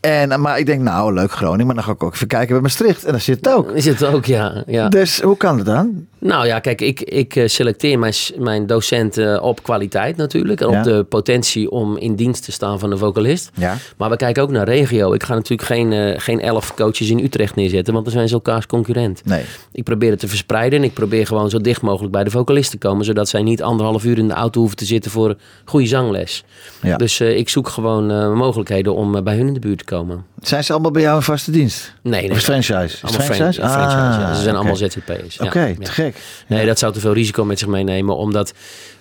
En, maar ik denk, nou, leuk Groningen. Maar dan ga ik ook even kijken bij Maastricht. En daar zit het ook. is het ook, ja. ja. Dus hoe kan het dan? Nou ja, kijk, ik, ik eh, selecteer mijn, mijn docenten op kwaliteit natuurlijk. En Ja. op de potentie om in dienst te staan van de vocalist. Ja. Maar we kijken ook naar regio. Ik ga natuurlijk geen, eh, geen elf coaches in Utrecht neerzetten, want dan zijn ze elkaars concurrent. Nee. Ik probeer het te verspreiden en ik probeer gewoon zo dicht mogelijk bij de vocalist te komen, zodat zij niet anderhalf uur in de auto hoeven te zitten voor goede zangles. Ja. Dus eh, ik zoek gewoon eh, mogelijkheden om eh, bij hun in de buurt te komen. Zijn ze allemaal bij jou in vaste dienst? Nee, nee. Of franchise? Allemaal fran- franchise? franchise, ja. Ah, Ze zijn oké. allemaal ZZP'ers. Ja. Oké, Ja. te gek. Nee, dat zou te veel risico met zich meenemen, omdat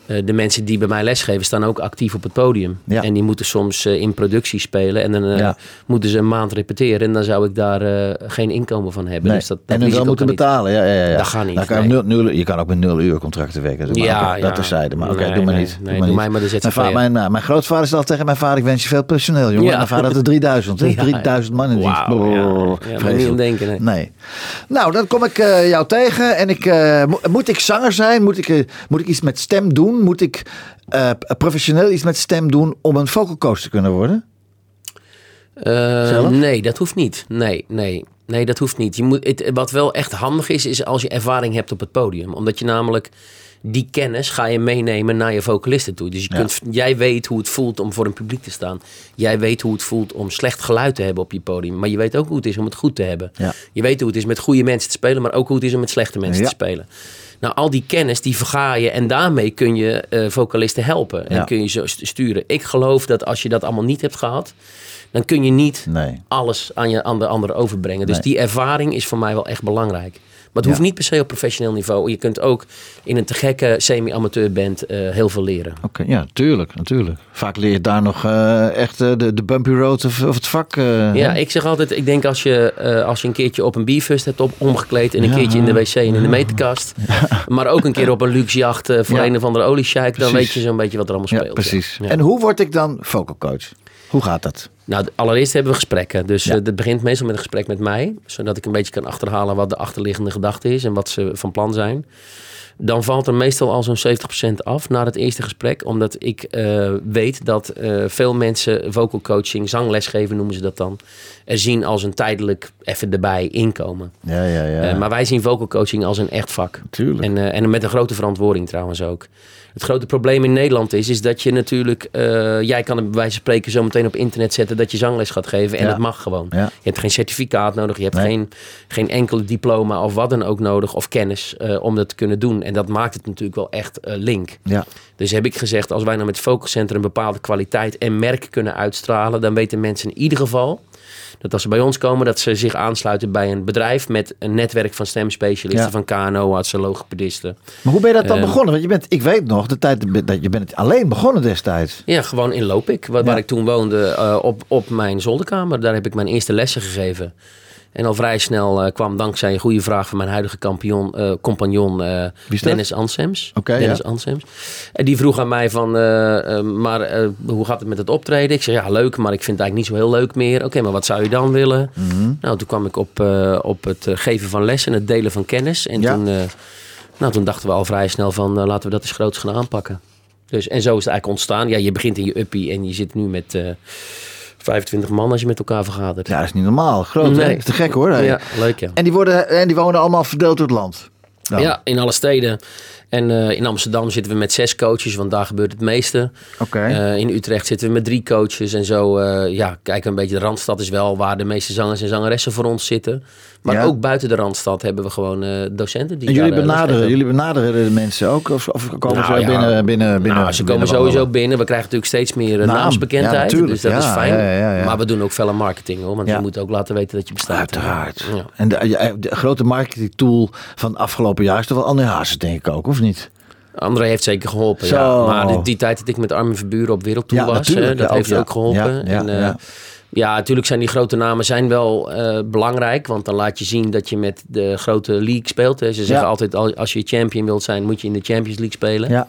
de mensen die bij mij lesgeven staan ook actief op het podium. Ja. En die moeten soms eh, in productie spelen en dan eh, Ja. moeten ze een maand repeteren en dan zou ik daar eh, geen inkomen van hebben. Nee. Dus dat, dat en dan moeten kan betalen. Ja, ja, ja. Dat gaat niet, Dan kan je, nee. nul, nul- je kan ook met nul uur contracten werken. Maar Ja. Dat terzijde. Maar oké, Nee, doe maar niet. doe mij maar de mijn, va- mijn, nou, mijn grootvader zei al tegen mijn vader, ik wens je veel personeel, jongen. Ja. Mijn vader had er 3000. hè? (laughs) Ja. 3000 man in dienst. Ja. Denken, nee. Nou, dan kom ik eh, jou tegen en ik, eh, mo- moet ik zanger zijn? Moet ik, eh, moet ik iets met stem doen? Moet ik eh, professioneel iets met stem doen om een vocal coach te kunnen worden? Eh, nee, dat hoeft niet. Nee, nee. Nee, dat hoeft niet. Je moet, het, wat wel echt handig is, is als je ervaring hebt op het podium. Omdat je namelijk die kennis ga je meenemen naar je vocalisten toe. Dus je Ja. kunt, jij weet hoe het voelt om voor een publiek te staan. Jij weet hoe het voelt om slecht geluid te hebben op je podium. Maar je weet ook hoe het is om het goed te hebben. Ja. Je weet hoe het is met goede mensen te spelen, maar ook hoe het is om met slechte mensen Ja. te spelen. Nou, al die kennis die verga je en daarmee kun je eh, vocalisten helpen. En Ja. kun je ze st- sturen. Ik geloof dat als je dat allemaal niet hebt gehad, dan kun je niet Nee. alles aan, je, aan de anderen overbrengen. Dus Nee. die ervaring is voor mij wel echt belangrijk. Maar het Ja. hoeft niet per se op professioneel niveau. Je kunt ook in een te gekke semi-amateur band eh, heel veel leren. Oké, ja, natuurlijk, natuurlijk. Vaak leer je daar nog eh, echt eh, de, de bumpy road of, of het vak. Ja, hè? ik zeg altijd, ik denk als je, als je een keertje op een bierfest hebt op, omgekleed en een Ja. keertje in de wc en in de meterkast, (laughs) maar ook een keer op een luxe jacht voor een of andere oliesjeik, dan weet je zo'n beetje wat er allemaal Ja, speelt. precies. En hoe word ik dan vocal coach? Hoe gaat dat? Nou, allereerst hebben we gesprekken. Dus Ja. eh, het begint meestal met een gesprek met mij. Zodat ik een beetje kan achterhalen wat de achterliggende gedachte is en wat ze van plan zijn. Dan valt er meestal al zo'n 70% af na het eerste gesprek. Omdat ik eh, weet dat eh, veel mensen vocal coaching, zangles geven noemen ze dat dan. Er zien als een tijdelijk even erbij inkomen. Ja, ja, ja. Maar wij zien vocal coaching als een echt vak. Tuurlijk. En, en met een grote verantwoording trouwens ook. Het grote probleem in Nederland is, is dat je natuurlijk... eh, jij kan het bij wijze van spreken zo meteen op internet zetten... dat je zangles gaat geven en Ja. dat mag gewoon. Ja. Je hebt geen certificaat nodig. Je hebt Nee. geen, geen enkele diploma of wat dan ook nodig... of kennis eh, om dat te kunnen doen. En dat maakt het natuurlijk wel echt eh, link. ja. Dus heb ik gezegd, als wij nou met Focus Center... een bepaalde kwaliteit en merk kunnen uitstralen... dan weten mensen in ieder geval dat als ze bij ons komen, dat ze zich aansluiten bij een bedrijf met een netwerk van stemspecialisten, Ja. van KNO-artsen, logopedisten. Maar hoe ben je dat dan Eh, begonnen? Want je bent, ik weet nog, de tijd dat je bent alleen begonnen destijds. Ja, gewoon in Lopik, waar, ik toen woonde, eh, op, op mijn zolderkamer. Daar heb ik mijn eerste lessen gegeven. En al vrij snel eh, kwam dankzij een goede vraag van mijn huidige kampioen, eh, compagnon eh? Dennis Ansems. Dennis ja. Ansems. En die vroeg aan mij van, maar hoe gaat het met het optreden? Ik zei, ja leuk, maar ik vind het eigenlijk niet zo heel leuk meer. Oké, maar wat zou je dan willen? Mhm. Nou, toen kwam ik op, op het geven van lessen en het delen van kennis. En Ja. toen, nou, toen dachten we al vrij snel van, laten we dat eens groots gaan aanpakken. Dus, en zo is het eigenlijk ontstaan. Ja, je begint in je uppie en je zit nu met 25 man als je met elkaar vergadert. Ja, dat is niet normaal. Groot, hè? Nee. Dat is te gek hoor. Ja, leuk ja. En, die worden, en die wonen allemaal verdeeld door het land. Dan. Ja, in alle steden. En eh, in Amsterdam zitten we met zes coaches, want daar gebeurt het meeste. Eh, in Utrecht zitten we met drie coaches en zo. eh, ja, kijk een beetje. De Randstad is wel waar de meeste zangers en zangeressen voor ons zitten. Maar Ja. ook buiten de Randstad hebben we gewoon docenten die en jullie daar, benaderen, jullie benaderen de mensen ook? Of, of komen Nou ze ja, binnen, binnen, binnen? nou, ze komen binnen sowieso binnen. We krijgen natuurlijk steeds meer Naam. naamsbekendheid. Ja, dus dat is fijn. Maar we doen ook felle marketing hoor. Want je moet ook laten weten dat je bestaat. Uiteraard. En de, grote marketing tool van het afgelopen jaar is toch wel André Hazes, denk ik ook, of niet? André heeft zeker geholpen. Zo. Ja. Maar die, die tijd dat ik met Armin Verburen op wereldtour Ja, was, hè, dat Ja, heeft ook, ook geholpen. Ja, ja, en, eh, ja. ja, natuurlijk zijn die grote namen zijn wel eh, belangrijk. Want dan laat je zien dat je met de grote league speelt. Hè. Ze zeggen Ja. altijd, al- als je champion wilt zijn, moet je in de Champions League spelen. Ja,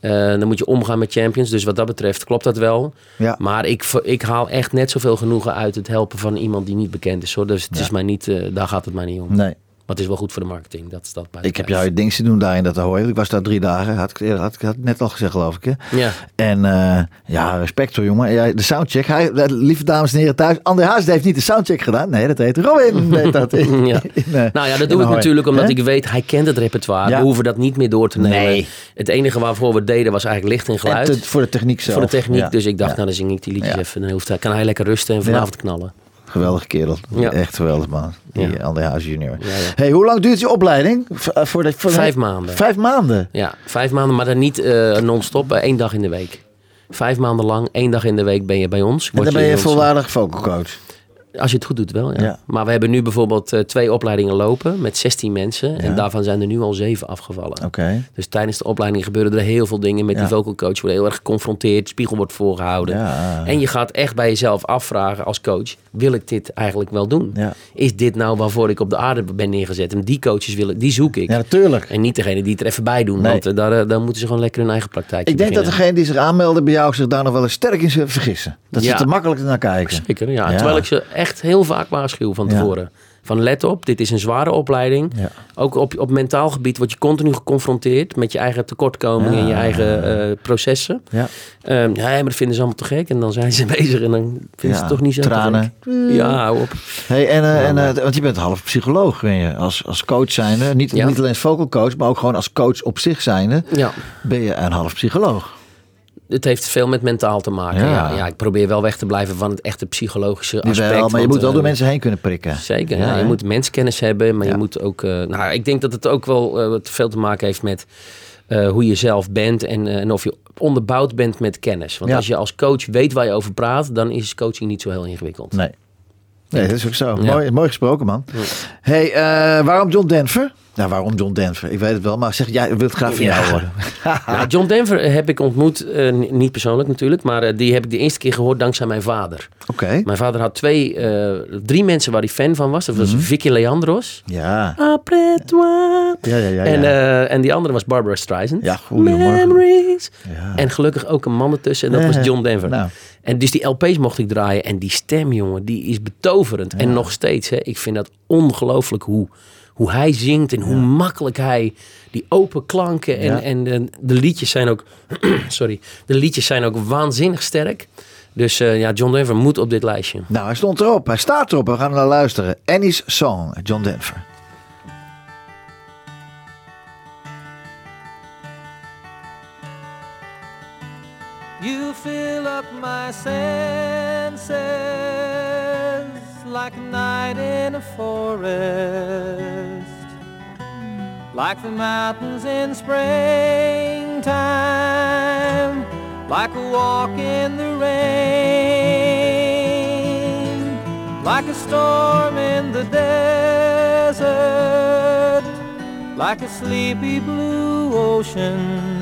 Eh, dan moet je omgaan met champions. Dus wat dat betreft klopt dat wel. ja. Maar ik, ik haal echt net zoveel genoegen uit het helpen van iemand die niet bekend is. Hoor. Dus het Ja. is mij niet, eh, daar gaat het mij niet om. Nee. Het is wel goed voor de marketing. Dat dat bij Ik heb jou je ding zien doen daar in dat Ahoy. Ik was daar drie dagen. Had had, ik had het net al gezegd, geloof ik. Hè? Ja. En eh, ja, respect hoor, jongen. Ja, de soundcheck. Hij, eh, lieve dames en heren thuis. André Hazes heeft niet de soundcheck gedaan. Nee, dat heet Robin. (laughs) deed dat in, Ja. in, eh, Nou ja, dat doe ik Ahoy. natuurlijk omdat ik weet, hij kent het repertoire. Ja. We hoeven dat niet meer door te nemen. Nee. Het enige waarvoor we deden was eigenlijk licht en En geluid. te- voor de techniek zelf. voor de techniek. Ja. Dus ik dacht, nou dan zing ik die liedjes even. Dan hoeft hij, kan hij lekker rusten en vanavond knallen. Geweldige kerel. Ja. Echt geweldig man. Die Ja. Junior. Ja. Hey, hoe lang duurt je opleiding? Eh, voor de, voor de- Vijf maanden. Vijf maanden? Ja, vijf maanden, maar dan niet eh, non-stop. eh, één dag in de week. Vijf maanden lang, één dag in de week ben je bij ons. En dan ben je volwaardig vocal coach. Als je het goed doet wel, ja. Ja. Maar we hebben nu bijvoorbeeld eh, twee opleidingen lopen met 16 mensen. En daarvan zijn er nu al zeven afgevallen. Oké. Dus tijdens de opleiding gebeuren er heel veel dingen met die vocal coach. Worden heel erg geconfronteerd, spiegel wordt voorgehouden. En je gaat echt bij jezelf afvragen als coach: wil ik dit eigenlijk wel doen? Ja. Is dit nou waarvoor ik op de aarde ben neergezet? En die coaches willen, die zoek ik. Ja, natuurlijk. En niet degene die het er even bij doen. Nee. Want eh, daar, eh, dan moeten ze gewoon lekker hun eigen praktijk Ik denk dat degene die zich aanmelden bij jou zich daar nog wel eens sterk in vergissen. Dat ze te makkelijk naar kijken. Zeker. Ja. Terwijl ik ze echt heel vaak waarschuw van Ja. tevoren. Van let op, dit is een zware opleiding. Ja. Ook op, op mentaal gebied word je continu geconfronteerd met je eigen tekortkomingen en je eigen eh, processen. Ja. Ehm, ja, maar dat vinden ze allemaal te gek. En dan zijn ze (laughs) bezig en dan vinden ze het toch niet zo tranen. gek. Ja, hou op. Hey, en, eh, en, eh, want je bent half psycholoog, ben je, als, als coach zijnde. Niet, niet alleen als vocal coach, maar ook gewoon als coach op zich zijnde. Ja. Ben je een half psycholoog. Het heeft veel met mentaal te maken. Ja. Ja. Ja, ik probeer wel weg te blijven van het echte psychologische aspect. Jawel, maar je want, moet wel eh, door mensen heen kunnen prikken. Zeker, ja, Ja, je moet menskennis hebben, maar je moet ook... eh, nou, ik denk dat het ook wel eh, veel te maken heeft met eh, hoe je zelf bent en, eh, en of je onderbouwd bent met kennis. Want als je als coach weet waar je over praat, dan is coaching niet zo heel ingewikkeld. Nee. Nee, dat is ook zo. Ja. Mooi, mooi gesproken, man. hey, eh, waarom John Denver? Nou, waarom John Denver? Ik weet het wel, maar zeg, jij wil het graag van jou horen. (laughs) Nou, John Denver heb ik ontmoet, eh, niet persoonlijk natuurlijk, maar eh, die heb ik de eerste keer gehoord dankzij mijn vader. Oké. Mijn vader had twee, drie mensen waar hij fan van was. Dat was Vicky Leandros. Ja. Après toi. Ja, ja, ja. ja. En, en die andere was Barbara Streisand. Ja, goedemorgen. Memories. Ja. En gelukkig ook een man ertussen. En dat was John Denver. nou. En dus die LP's mocht ik draaien. En die stem, jongen, die is betoverend. En nog steeds, hè, ik vind dat ongelooflijk hoe, hoe hij zingt. En hoe makkelijk hij die open klanken. En, en de, liedjes zijn ook... (clears throat) sorry. De liedjes zijn ook waanzinnig sterk. Dus eh, ja, John Denver moet op dit lijstje. Nou, hij stond erop. Hij staat erop. We gaan naar luisteren. Annie's Song, John Denver. You fill up my senses like a night in a forest, like the mountains in springtime, like a walk in the rain, like a storm in the desert, like a sleepy blue ocean.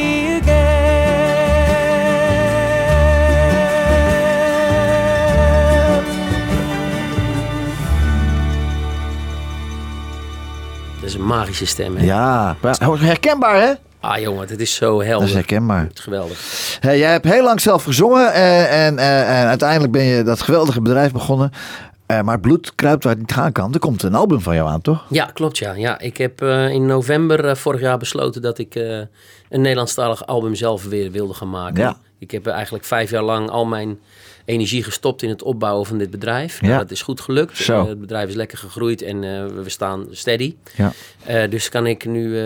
een magische stem, hè? Ja, herkenbaar hè? Ah, jongen, het is zo Dat helder. is herkenbaar. Het is geweldig. Hey, jij hebt heel lang zelf gezongen eh, en, eh, en uiteindelijk ben je dat geweldige bedrijf begonnen. Eh, maar bloed kruipt waar het niet gaan kan. Er komt een album van jou aan, toch? Ja, klopt ja. ja ik heb in november vorig jaar besloten dat ik een Nederlandstalig album zelf weer wilde gaan maken. Ja. Ik heb eigenlijk vijf jaar lang al mijn energie gestopt in het opbouwen van dit bedrijf. Nou, Ja. dat is goed gelukt. Zo. Eh, het bedrijf is lekker gegroeid en eh, we staan steady. Ja. Eh, dus kan ik nu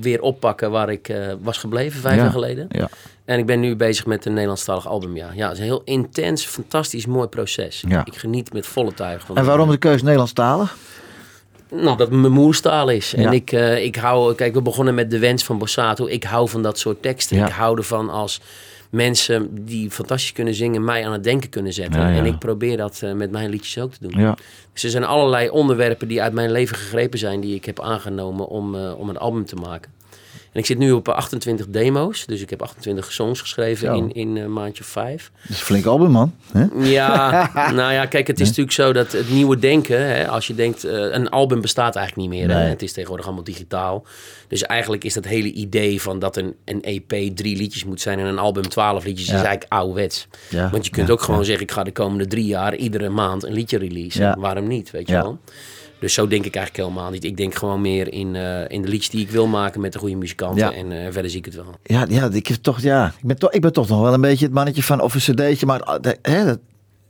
weer oppakken waar ik was gebleven vijf Ja. jaar geleden. Ja. En ik ben nu bezig met een Nederlandstalig album. Ja, ja het is een heel intens, fantastisch, mooi proces. Ja. Ik geniet met volle tuig van En waarom de keuze Nederlandstalig? nou, dat mijn moerstaal is. Ja. En ik, ik hou, kijk, we begonnen met de wens van Borsato. Ik hou van dat soort teksten. Ja. Ik hou ervan als mensen die fantastisch kunnen zingen, mij aan het denken kunnen zetten. Ja, ja. En ik probeer dat eh, met mijn liedjes ook te doen. Ja. Dus er zijn allerlei onderwerpen die uit mijn leven gegrepen zijn, die ik heb aangenomen om, eh, om een album te maken. En ik zit nu op eh, 28 demo's, dus ik heb 28 songs geschreven Zo. in, in een maandje of vijf. Dat is een flink album, man. Ja, (laughs) nou ja, kijk, het is natuurlijk zo dat het nieuwe denken, hè, als je denkt, eh, een album bestaat eigenlijk niet meer. Hè? Het is tegenwoordig allemaal digitaal. Dus eigenlijk is dat hele idee van dat een, een EP drie liedjes moet zijn en een album twaalf liedjes, Ja. is eigenlijk ouderwets. Ja, Want je kunt ja, ook gewoon zeggen, ik ga de komende drie jaar iedere maand een liedje releasen. Waarom niet, weet je Ja. wel? Dus zo denk ik eigenlijk helemaal niet. Ik denk gewoon meer in, eh, in de liedjes die ik wil maken met de goede muzikanten. Ja. En eh, verder zie ik het wel. Ja, ja, ik, heb toch, ja ik, ben toch, ik ben toch nog wel een beetje het mannetje van of een cd'tje. Maar, de- hè, dat,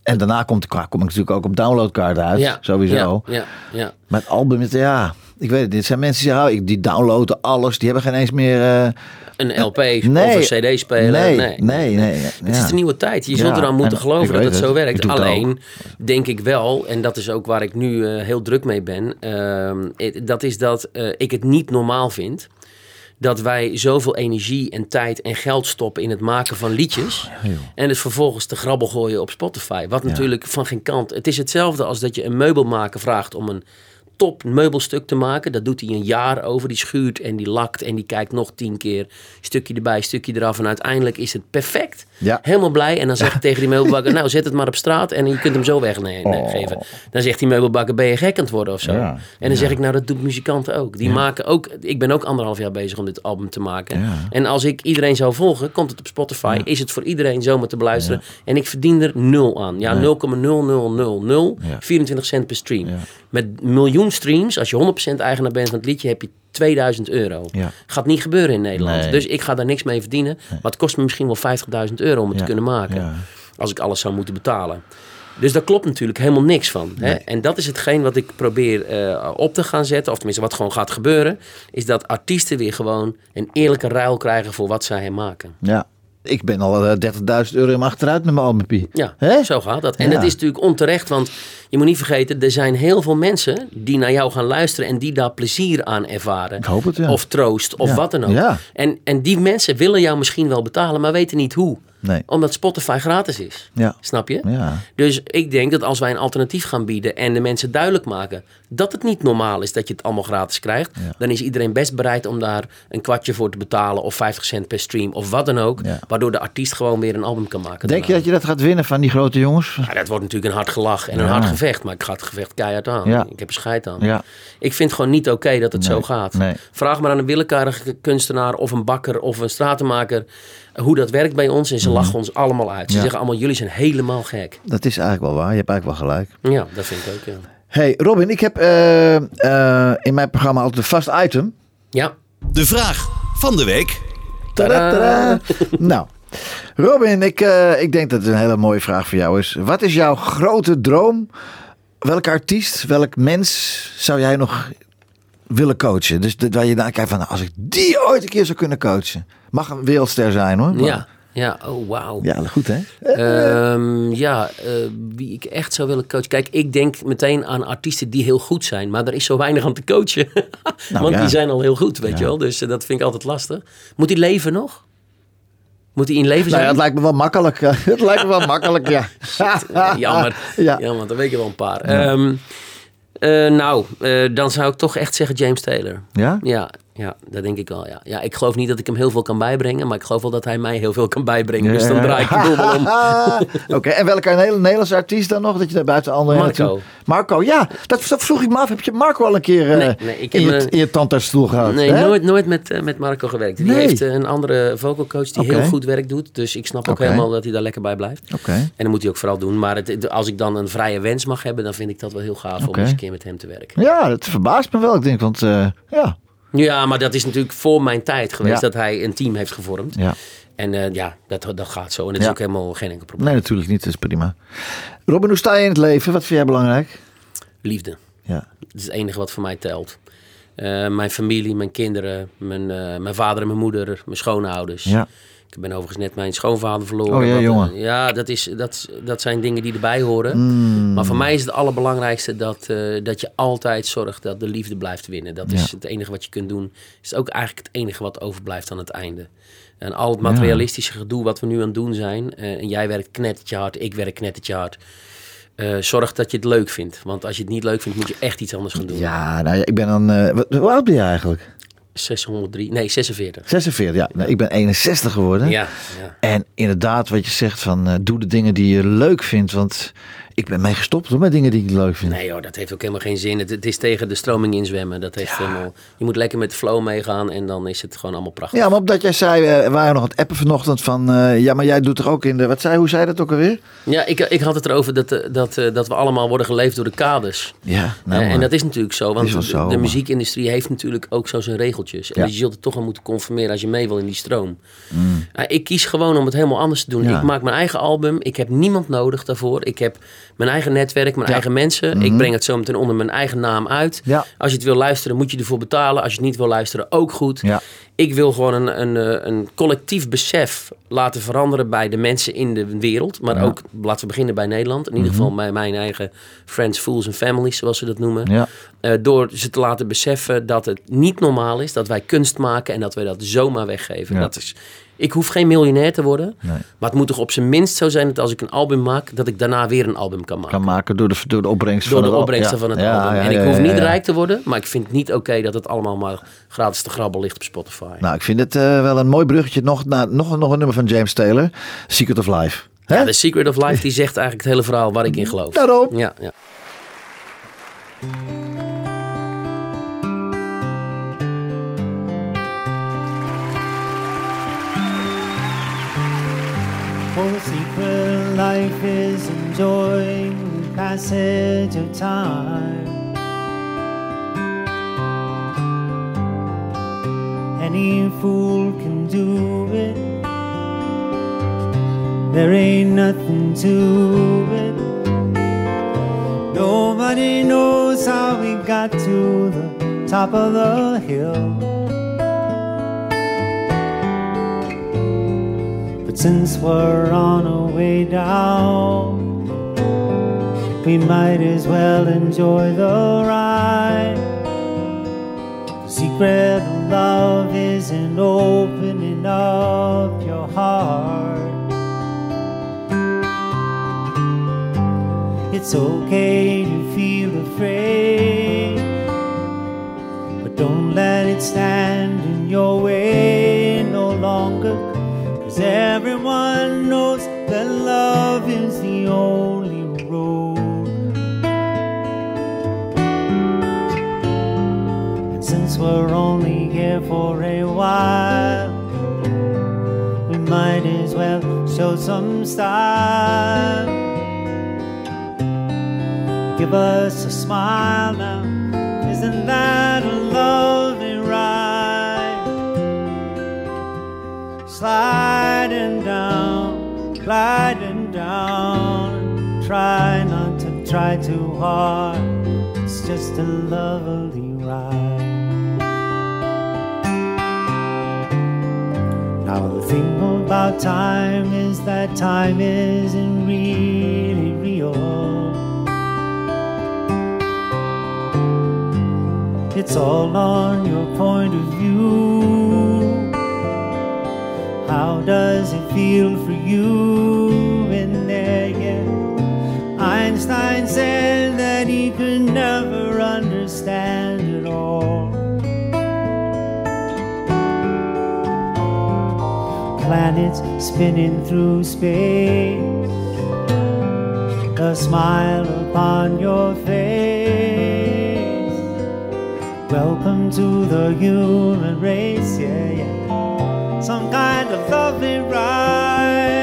en daarna komt, kom ik natuurlijk ook op downloadkaarten uit. Ja, Sowieso. Ja, ja, ja. Maar het album, is- ja, ik weet het. Dit zijn mensen die, zeggen, oh, die downloaden alles. Die hebben geen eens meer... eh, Een LP Nee. of een CD-speler. nee, nee, nee, nee. Het ja. is de nieuwe tijd. Je Ja, zult eraan moeten en geloven dat het zo het. Werkt. het Alleen denk ik wel, en dat is ook waar ik nu eh, heel druk mee ben, ehm, het- dat is dat eh, ik het niet normaal vind dat wij zoveel energie en tijd en geld stoppen in het maken van liedjes. en het vervolgens te grabbel gooien op Spotify. Wat natuurlijk van geen kant. Het is hetzelfde als dat je een meubelmaker vraagt om een top meubelstuk te maken. Dat doet hij een jaar over. Die schuurt en die lakt en die kijkt nog tien keer. Stukje erbij, stukje eraf. En uiteindelijk is het perfect. Ja. Helemaal blij. En dan zeg (laughs) ik tegen die meubelbakker, nou zet het maar op straat en je kunt hem zo weggeven. Dan zegt die meubelbakker, ben je gek aan het worden of zo? Oh. Ja. En dan zeg ik, nou dat doen muzikanten ook. Die maken ook, ik ben ook anderhalf jaar bezig om dit album te maken. En als ik iedereen zou volgen, komt het op Spotify. Is het voor iedereen zomaar te beluisteren. En ik verdien er nul aan. Ja, 0,0000. Ja. 24 cent per stream. Met miljoen streams, als je 100% eigenaar bent van het liedje, heb je 2000 euro. Ja. Gaat niet gebeuren in Nederland. Nee. Dus ik ga daar niks mee verdienen. Maar het kost me misschien wel 50.000 euro om het Ja. te kunnen maken. Ja. Als ik alles zou moeten betalen. Dus daar klopt natuurlijk helemaal niks van. Hè? En dat is hetgeen wat ik probeer eh, op te gaan zetten. Of tenminste wat gewoon gaat gebeuren. Is dat artiesten weer gewoon een eerlijke ruil krijgen voor wat zij maken. Ja. Ik ben al eh, 30.000 euro in achteruit met mijn albumpie. Ja, zo gaat dat. En Ja. dat is natuurlijk onterecht, want je moet niet vergeten, er zijn heel veel mensen die naar jou gaan luisteren en die daar plezier aan ervaren. Ik hoop het, ja. Of troost, of Ja. wat dan ook. En, en die mensen willen jou misschien wel betalen, maar weten niet hoe. Nee. Omdat Spotify gratis is. Snap je? Ja. Dus ik denk dat als wij een alternatief gaan bieden en de mensen duidelijk maken dat het niet normaal is dat je het allemaal gratis krijgt, Ja. dan is iedereen best bereid om daar een kwartje voor te betalen of 50 cent per stream of wat dan ook, Ja. waardoor de artiest gewoon weer een album kan maken. Denk je dat je dat gaat winnen van die grote jongens? Ja, dat wordt natuurlijk een hard gelach en een hard gevecht. Maar ik ga het gevecht keihard aan. Ik heb er scheid aan. Ik vind gewoon niet oké dat het Nee, zo gaat. nee. Vraag maar aan een willekeurige kunstenaar of een bakker of een stratenmaker hoe dat werkt bij ons. En ze lachen ons allemaal uit. Ze Mhm. Zeggen allemaal, jullie zijn helemaal gek. Dat is eigenlijk wel waar. Je hebt eigenlijk wel gelijk. Ja, dat vind ik ook, ja. Hey Robin, ik heb eh, eh, in mijn programma altijd een vast item. Ja, De vraag van de week. Tadaa. nou, Robin, ik, eh, ik denk dat het een hele mooie vraag voor jou is. Wat is jouw grote droom? Welke artiest, welk mens zou jij nog willen coachen? Dus dat- waar je naar kijkt van, nou, als ik die ooit een keer zou kunnen coachen. Mag een wereldster zijn hoor. maar- ja, ja. Oh, wauw. Ja, goed hè? Ehm, ja, eh, wie ik echt zou willen coachen. Kijk, ik denk meteen aan artiesten die heel goed zijn. Maar er is zo weinig aan te coachen. (laughs) Want Nou, ja. die zijn al heel goed, weet Ja. je wel. Dus eh, dat vind ik altijd lastig. Moet hij leven nog? Moet hij in leven Nou zijn? ja, het lijkt me wel makkelijk. (laughs) het lijkt me wel makkelijk, ja. (laughs) Jammer. Ja. Jammer, dan weet je wel een paar. Ehm, eh, nou, eh, dan zou ik toch echt zeggen James Taylor. Ja? Ja, ja, dat denk ik wel. Ja. ja, ik geloof niet dat ik hem heel veel kan bijbrengen, maar ik geloof wel dat hij mij heel veel kan bijbrengen. Dus dan draai ik de wel om. (laughs) Oké, en welke Nederlandse artiest dan nog? Dat je daar buiten andere Marco. Marco, ja. Dat, dat vroeg ik me af. Heb je Marco al een keer eh, Nee, nee, ik in, je, in je tandartsstoel gehad? Nee, hè? nooit, nooit met, eh, met Marco gewerkt. Die Nee. heeft eh, een andere vocalcoach die heel goed werk doet. Dus ik snap ook helemaal dat hij daar lekker bij blijft. Oké. En dat moet hij ook vooral doen. Maar het, als ik dan een vrije wens mag hebben, dan vind ik dat wel heel gaaf om eens een keer met hem te werken. Ja, dat verbaast me wel. Ik denk, want ja. Ja, maar dat is natuurlijk voor mijn tijd geweest Ja. dat hij een team heeft gevormd. ja. En eh, ja, dat, dat gaat zo. En dat is ook helemaal geen enkel probleem. Nee, natuurlijk niet. Dat is prima. Robin, hoe sta je in het leven? Wat vind jij belangrijk? Liefde. Ja. Dat is het enige wat voor mij telt. Eh, mijn familie, mijn kinderen, mijn, eh, mijn vader en mijn moeder, mijn schoonouders. Ja. Ik ben overigens net mijn schoonvader verloren. Oh ja, eh, jongen. ja, dat, is, dat, dat zijn dingen die erbij horen. Mm. Maar voor mij is het allerbelangrijkste dat, eh, dat je altijd zorgt dat de liefde blijft winnen. Dat is het enige wat je kunt doen. Is ook eigenlijk het enige wat overblijft aan het einde. En al het materialistische gedoe wat we nu aan het doen zijn. eh, en jij werkt knettertje hard, ik werk knettertje hard. zorg dat je het leuk vindt. Want als je het niet leuk vindt, moet je echt iets anders gaan doen. Ja, nou ja, ik ben dan... wat, hoe oud ben je eigenlijk? 603, nee 46. 46, ja. Nou, ik ben 61 geworden. Ja, ja. En inderdaad, wat je zegt van eh, doe de dingen die je leuk vindt. Want ik ben mee gestopt hoor, met dingen die ik leuk vind. Nee joh, dat heeft ook helemaal geen zin. Het, het is tegen de stroming inzwemmen. Dat heeft helemaal, je moet lekker met de flow meegaan en dan is het gewoon allemaal prachtig. Ja, maar omdat jij zei, eh, we waren nog aan het appen vanochtend van... eh, ja, maar jij doet toch ook in de... Wat zei, hoe zei dat ook alweer? Ja, ik, ik had het erover dat, eh, dat, dat we allemaal worden geleefd door de kaders. Ja, nou, en dat is natuurlijk zo, want de, zo, de muziekindustrie heeft natuurlijk ook zo zijn regeltjes. En Ja. dus je zult het toch aan moeten conformeren als je mee wil in die stroom. Ja, ik kies gewoon om het helemaal anders te doen. Mm. Ja. Ik maak mijn eigen album. Ik heb niemand nodig daarvoor. Ik heb mijn eigen netwerk, mijn eigen mensen. Ik breng het zo meteen onder mijn eigen naam uit. Mhm. Ja. Als je het wil luisteren, moet je ervoor betalen. Als je het niet wil luisteren, ook goed. Ja. Ik wil gewoon een, een, eh, een collectief besef laten veranderen bij de mensen in de wereld. Maar ook, laten we beginnen bij Nederland. In ieder geval bij mijn eigen friends, fools en families, zoals ze dat noemen. Mhm. Eh, door ze te laten beseffen dat het niet normaal is dat wij kunst maken en dat wij dat zomaar weggeven. Dat is, ik hoef geen miljonair te worden, Nee. maar het moet toch op zijn minst zo zijn dat als ik een album maak, dat ik daarna weer een album kan maken. Kan maken door de, door de opbrengst door van de het al- opbrengsten van het Ja, album. ja, en ik hoef niet rijk te worden, maar ik vind het niet oké dat het allemaal maar gratis te grabbel ligt op Spotify. Nou, ik vind het eh, wel een mooi bruggetje nog naar nog, nog een nummer van James Taylor. Secret of Life. Hè? Ja, The Secret of Life die zegt eigenlijk het hele verhaal waar ik in geloof. Daarom. Ja, ja. The secret life is enjoying the passage of time. Any fool can do it. There ain't nothing to it. Nobody knows how we got to the top of the hill. But since we're on our way down, we might as well enjoy the ride. The secret of love is in opening up your heart. It's okay to feel afraid, but don't let it stand in your way. Everyone knows that love is the only road. And since we're only here for a while, we might as well show some style. Give us a smile now, isn't that a lovely ride? down, gliding down. Try not to try too hard. It's just a lovely ride. Now the thing about time is that time isn't really real. It's all on your point of view. How does it feel for you in there? Einstein said that he could never understand it all. Planets spinning through space, a smile upon your face. Welcome to the human race, yeah, yeah of lovely ride.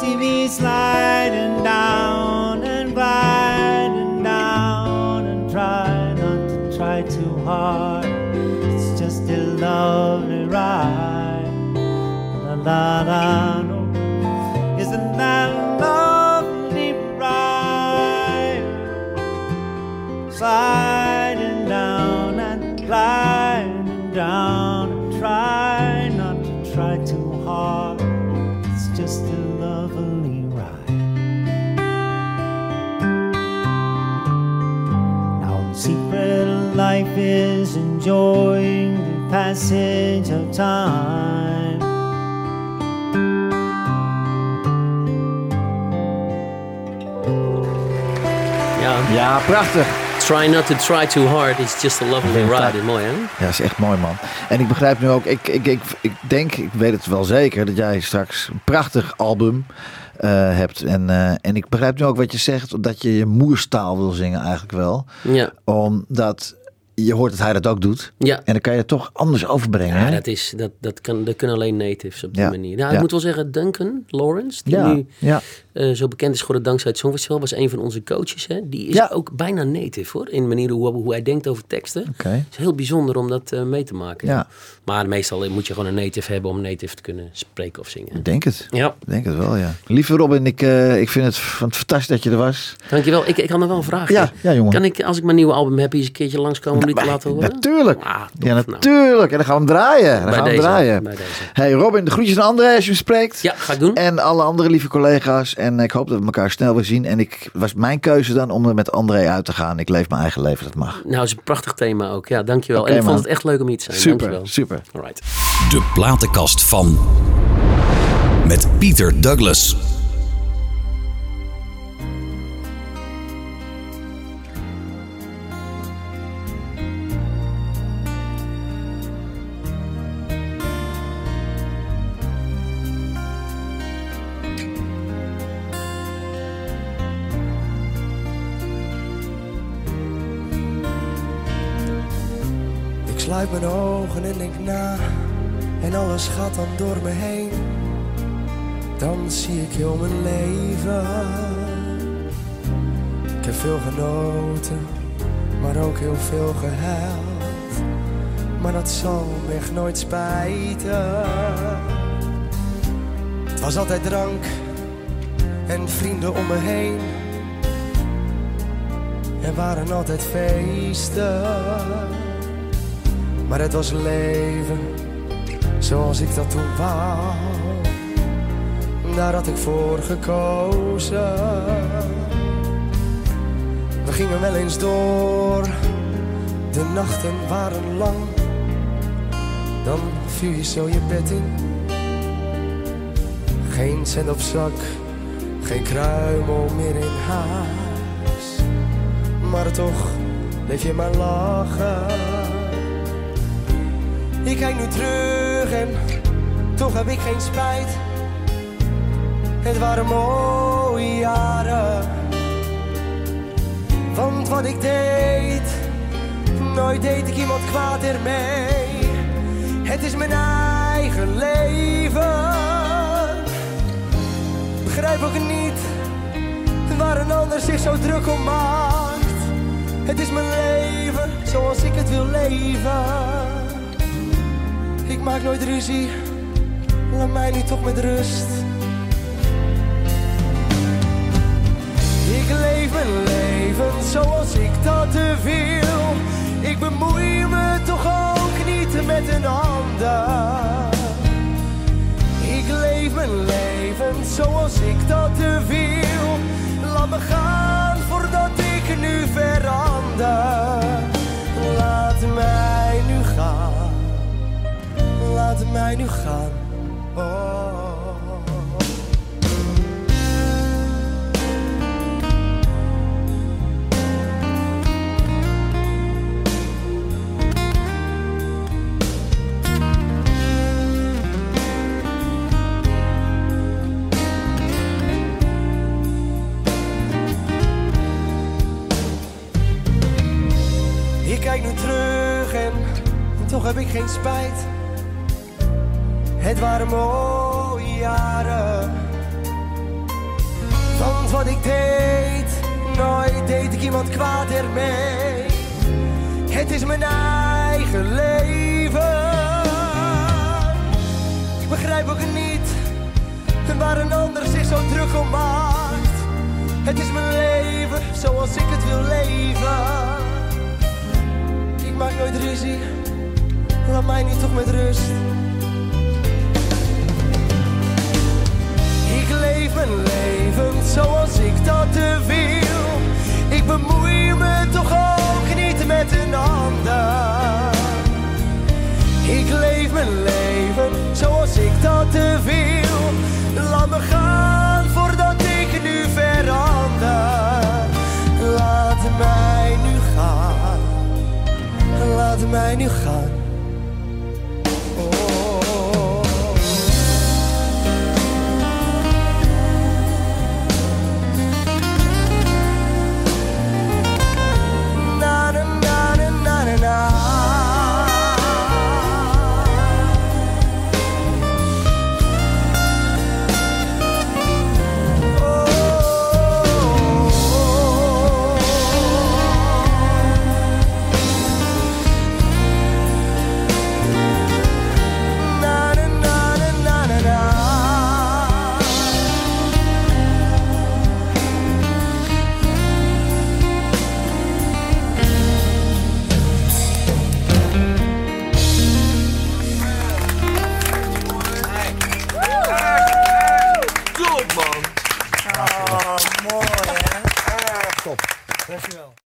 See me sliding down and gliding down and try not to try too hard. It's just a lovely ride. Colorado is is enjoying the passage of time. Ja, Ja, prachtig. try not to try too hard. It's just a lovely ride. Mooi, hè? Ja, is echt mooi, man. En ik begrijp nu ook, ik, ik, ik, ik denk, ik weet het wel zeker, dat jij straks een prachtig album eh, hebt. En, eh, en ik begrijp nu ook wat je zegt, dat je je moerstaal wil zingen eigenlijk wel. Ja. Omdat je hoort dat hij dat ook doet. Ja. En dan kan je het toch anders overbrengen. Ja, hè? dat, is, dat, dat, kan, dat kunnen alleen natives op die Ja. manier. Nou, Ja. ik moet wel zeggen, Duncan Lawrence, die ja, nu eh, zo bekend is geworden dankzij het Songfestival, was een van onze coaches. Hè? Die is Ja. ook bijna native hoor, in de manier hoe, hoe hij denkt over teksten. Oké. Het is heel bijzonder om dat eh, mee te maken. Ja. Maar meestal moet je gewoon een native hebben om native te kunnen spreken of zingen. Ik denk het. Ja, Ik denk het wel, ja. Lieve Robin, ik, eh, ik vind het fantastisch dat je er was. dankjewel. Ik, ik had nog wel een vraag. Ja, ja, jongen. Kan ik, als ik mijn nieuwe album heb, eens een keertje langskomen te laten horen? Natuurlijk. Ah, tof. ja, Nou, natuurlijk. En dan gaan we hem draaien. Dan bij gaan we deze, draaien. bij deze. Hey Robin, de groetjes aan André als je hem spreekt. Ja, ga ik doen. En alle andere lieve collega's. En ik hoop dat we elkaar snel weer zien. En ik was mijn keuze dan om er met André uit te gaan. Ik leef mijn eigen leven, dat mag. Nou, is een prachtig thema ook. Ja, dankjewel. Oké, en ik vond het echt leuk om hier te zijn. Super, Dankjewel. super. Alright. De platenkast van. Met Pieter Douglas. Sluit mijn ogen en denk na. En alles gaat dan door me heen. Dan zie ik heel mijn leven. Ik heb veel genoten Maar ook heel veel gehuild Maar dat zal me echt nooit spijten. Het was altijd drank En vrienden om me heen. Er waren altijd feesten maar het was leven zoals ik dat toen wou. Daar had ik voor gekozen. We gingen wel eens door, de nachten waren lang. Dan viel je zo je bed in. Geen cent op zak, geen kruimel meer in huis. Maar toch leef je maar lachen. Ik kijk nu terug en toch heb ik geen spijt. Het waren mooie jaren. Want wat ik deed, nooit deed ik iemand kwaad ermee. Het is mijn eigen leven. Begrijp ook niet waar een ander zich zo druk om maakt. Het is mijn leven zoals ik het wil leven. Maak nooit ruzie, laat mij nu toch met rust. Ik leef mijn leven zoals ik dat wil. Ik bemoei me toch ook niet met een ander. Ik leef mijn leven zoals ik dat wil. Laat me gaan voordat ik nu verander. Mij nu gaan. Oh. Ik kijk nu terug en toch heb ik geen spijt. Het waren mooie jaren. Want wat ik deed, nooit deed ik iemand kwaad ermee. Het is mijn eigen leven. Ik begrijp ook niet gemaakt. Het is mijn leven zoals ik het wil leven. Ik maak nooit ruzie, laat mij niet toch met rust. Mijn leven zoals ik dat wil. Ik bemoei me toch ook niet met een ander. Ik leef mijn leven zoals ik dat wil. Laat me gaan voordat ik nu verander. Laat mij nu gaan. Laat mij nu gaan.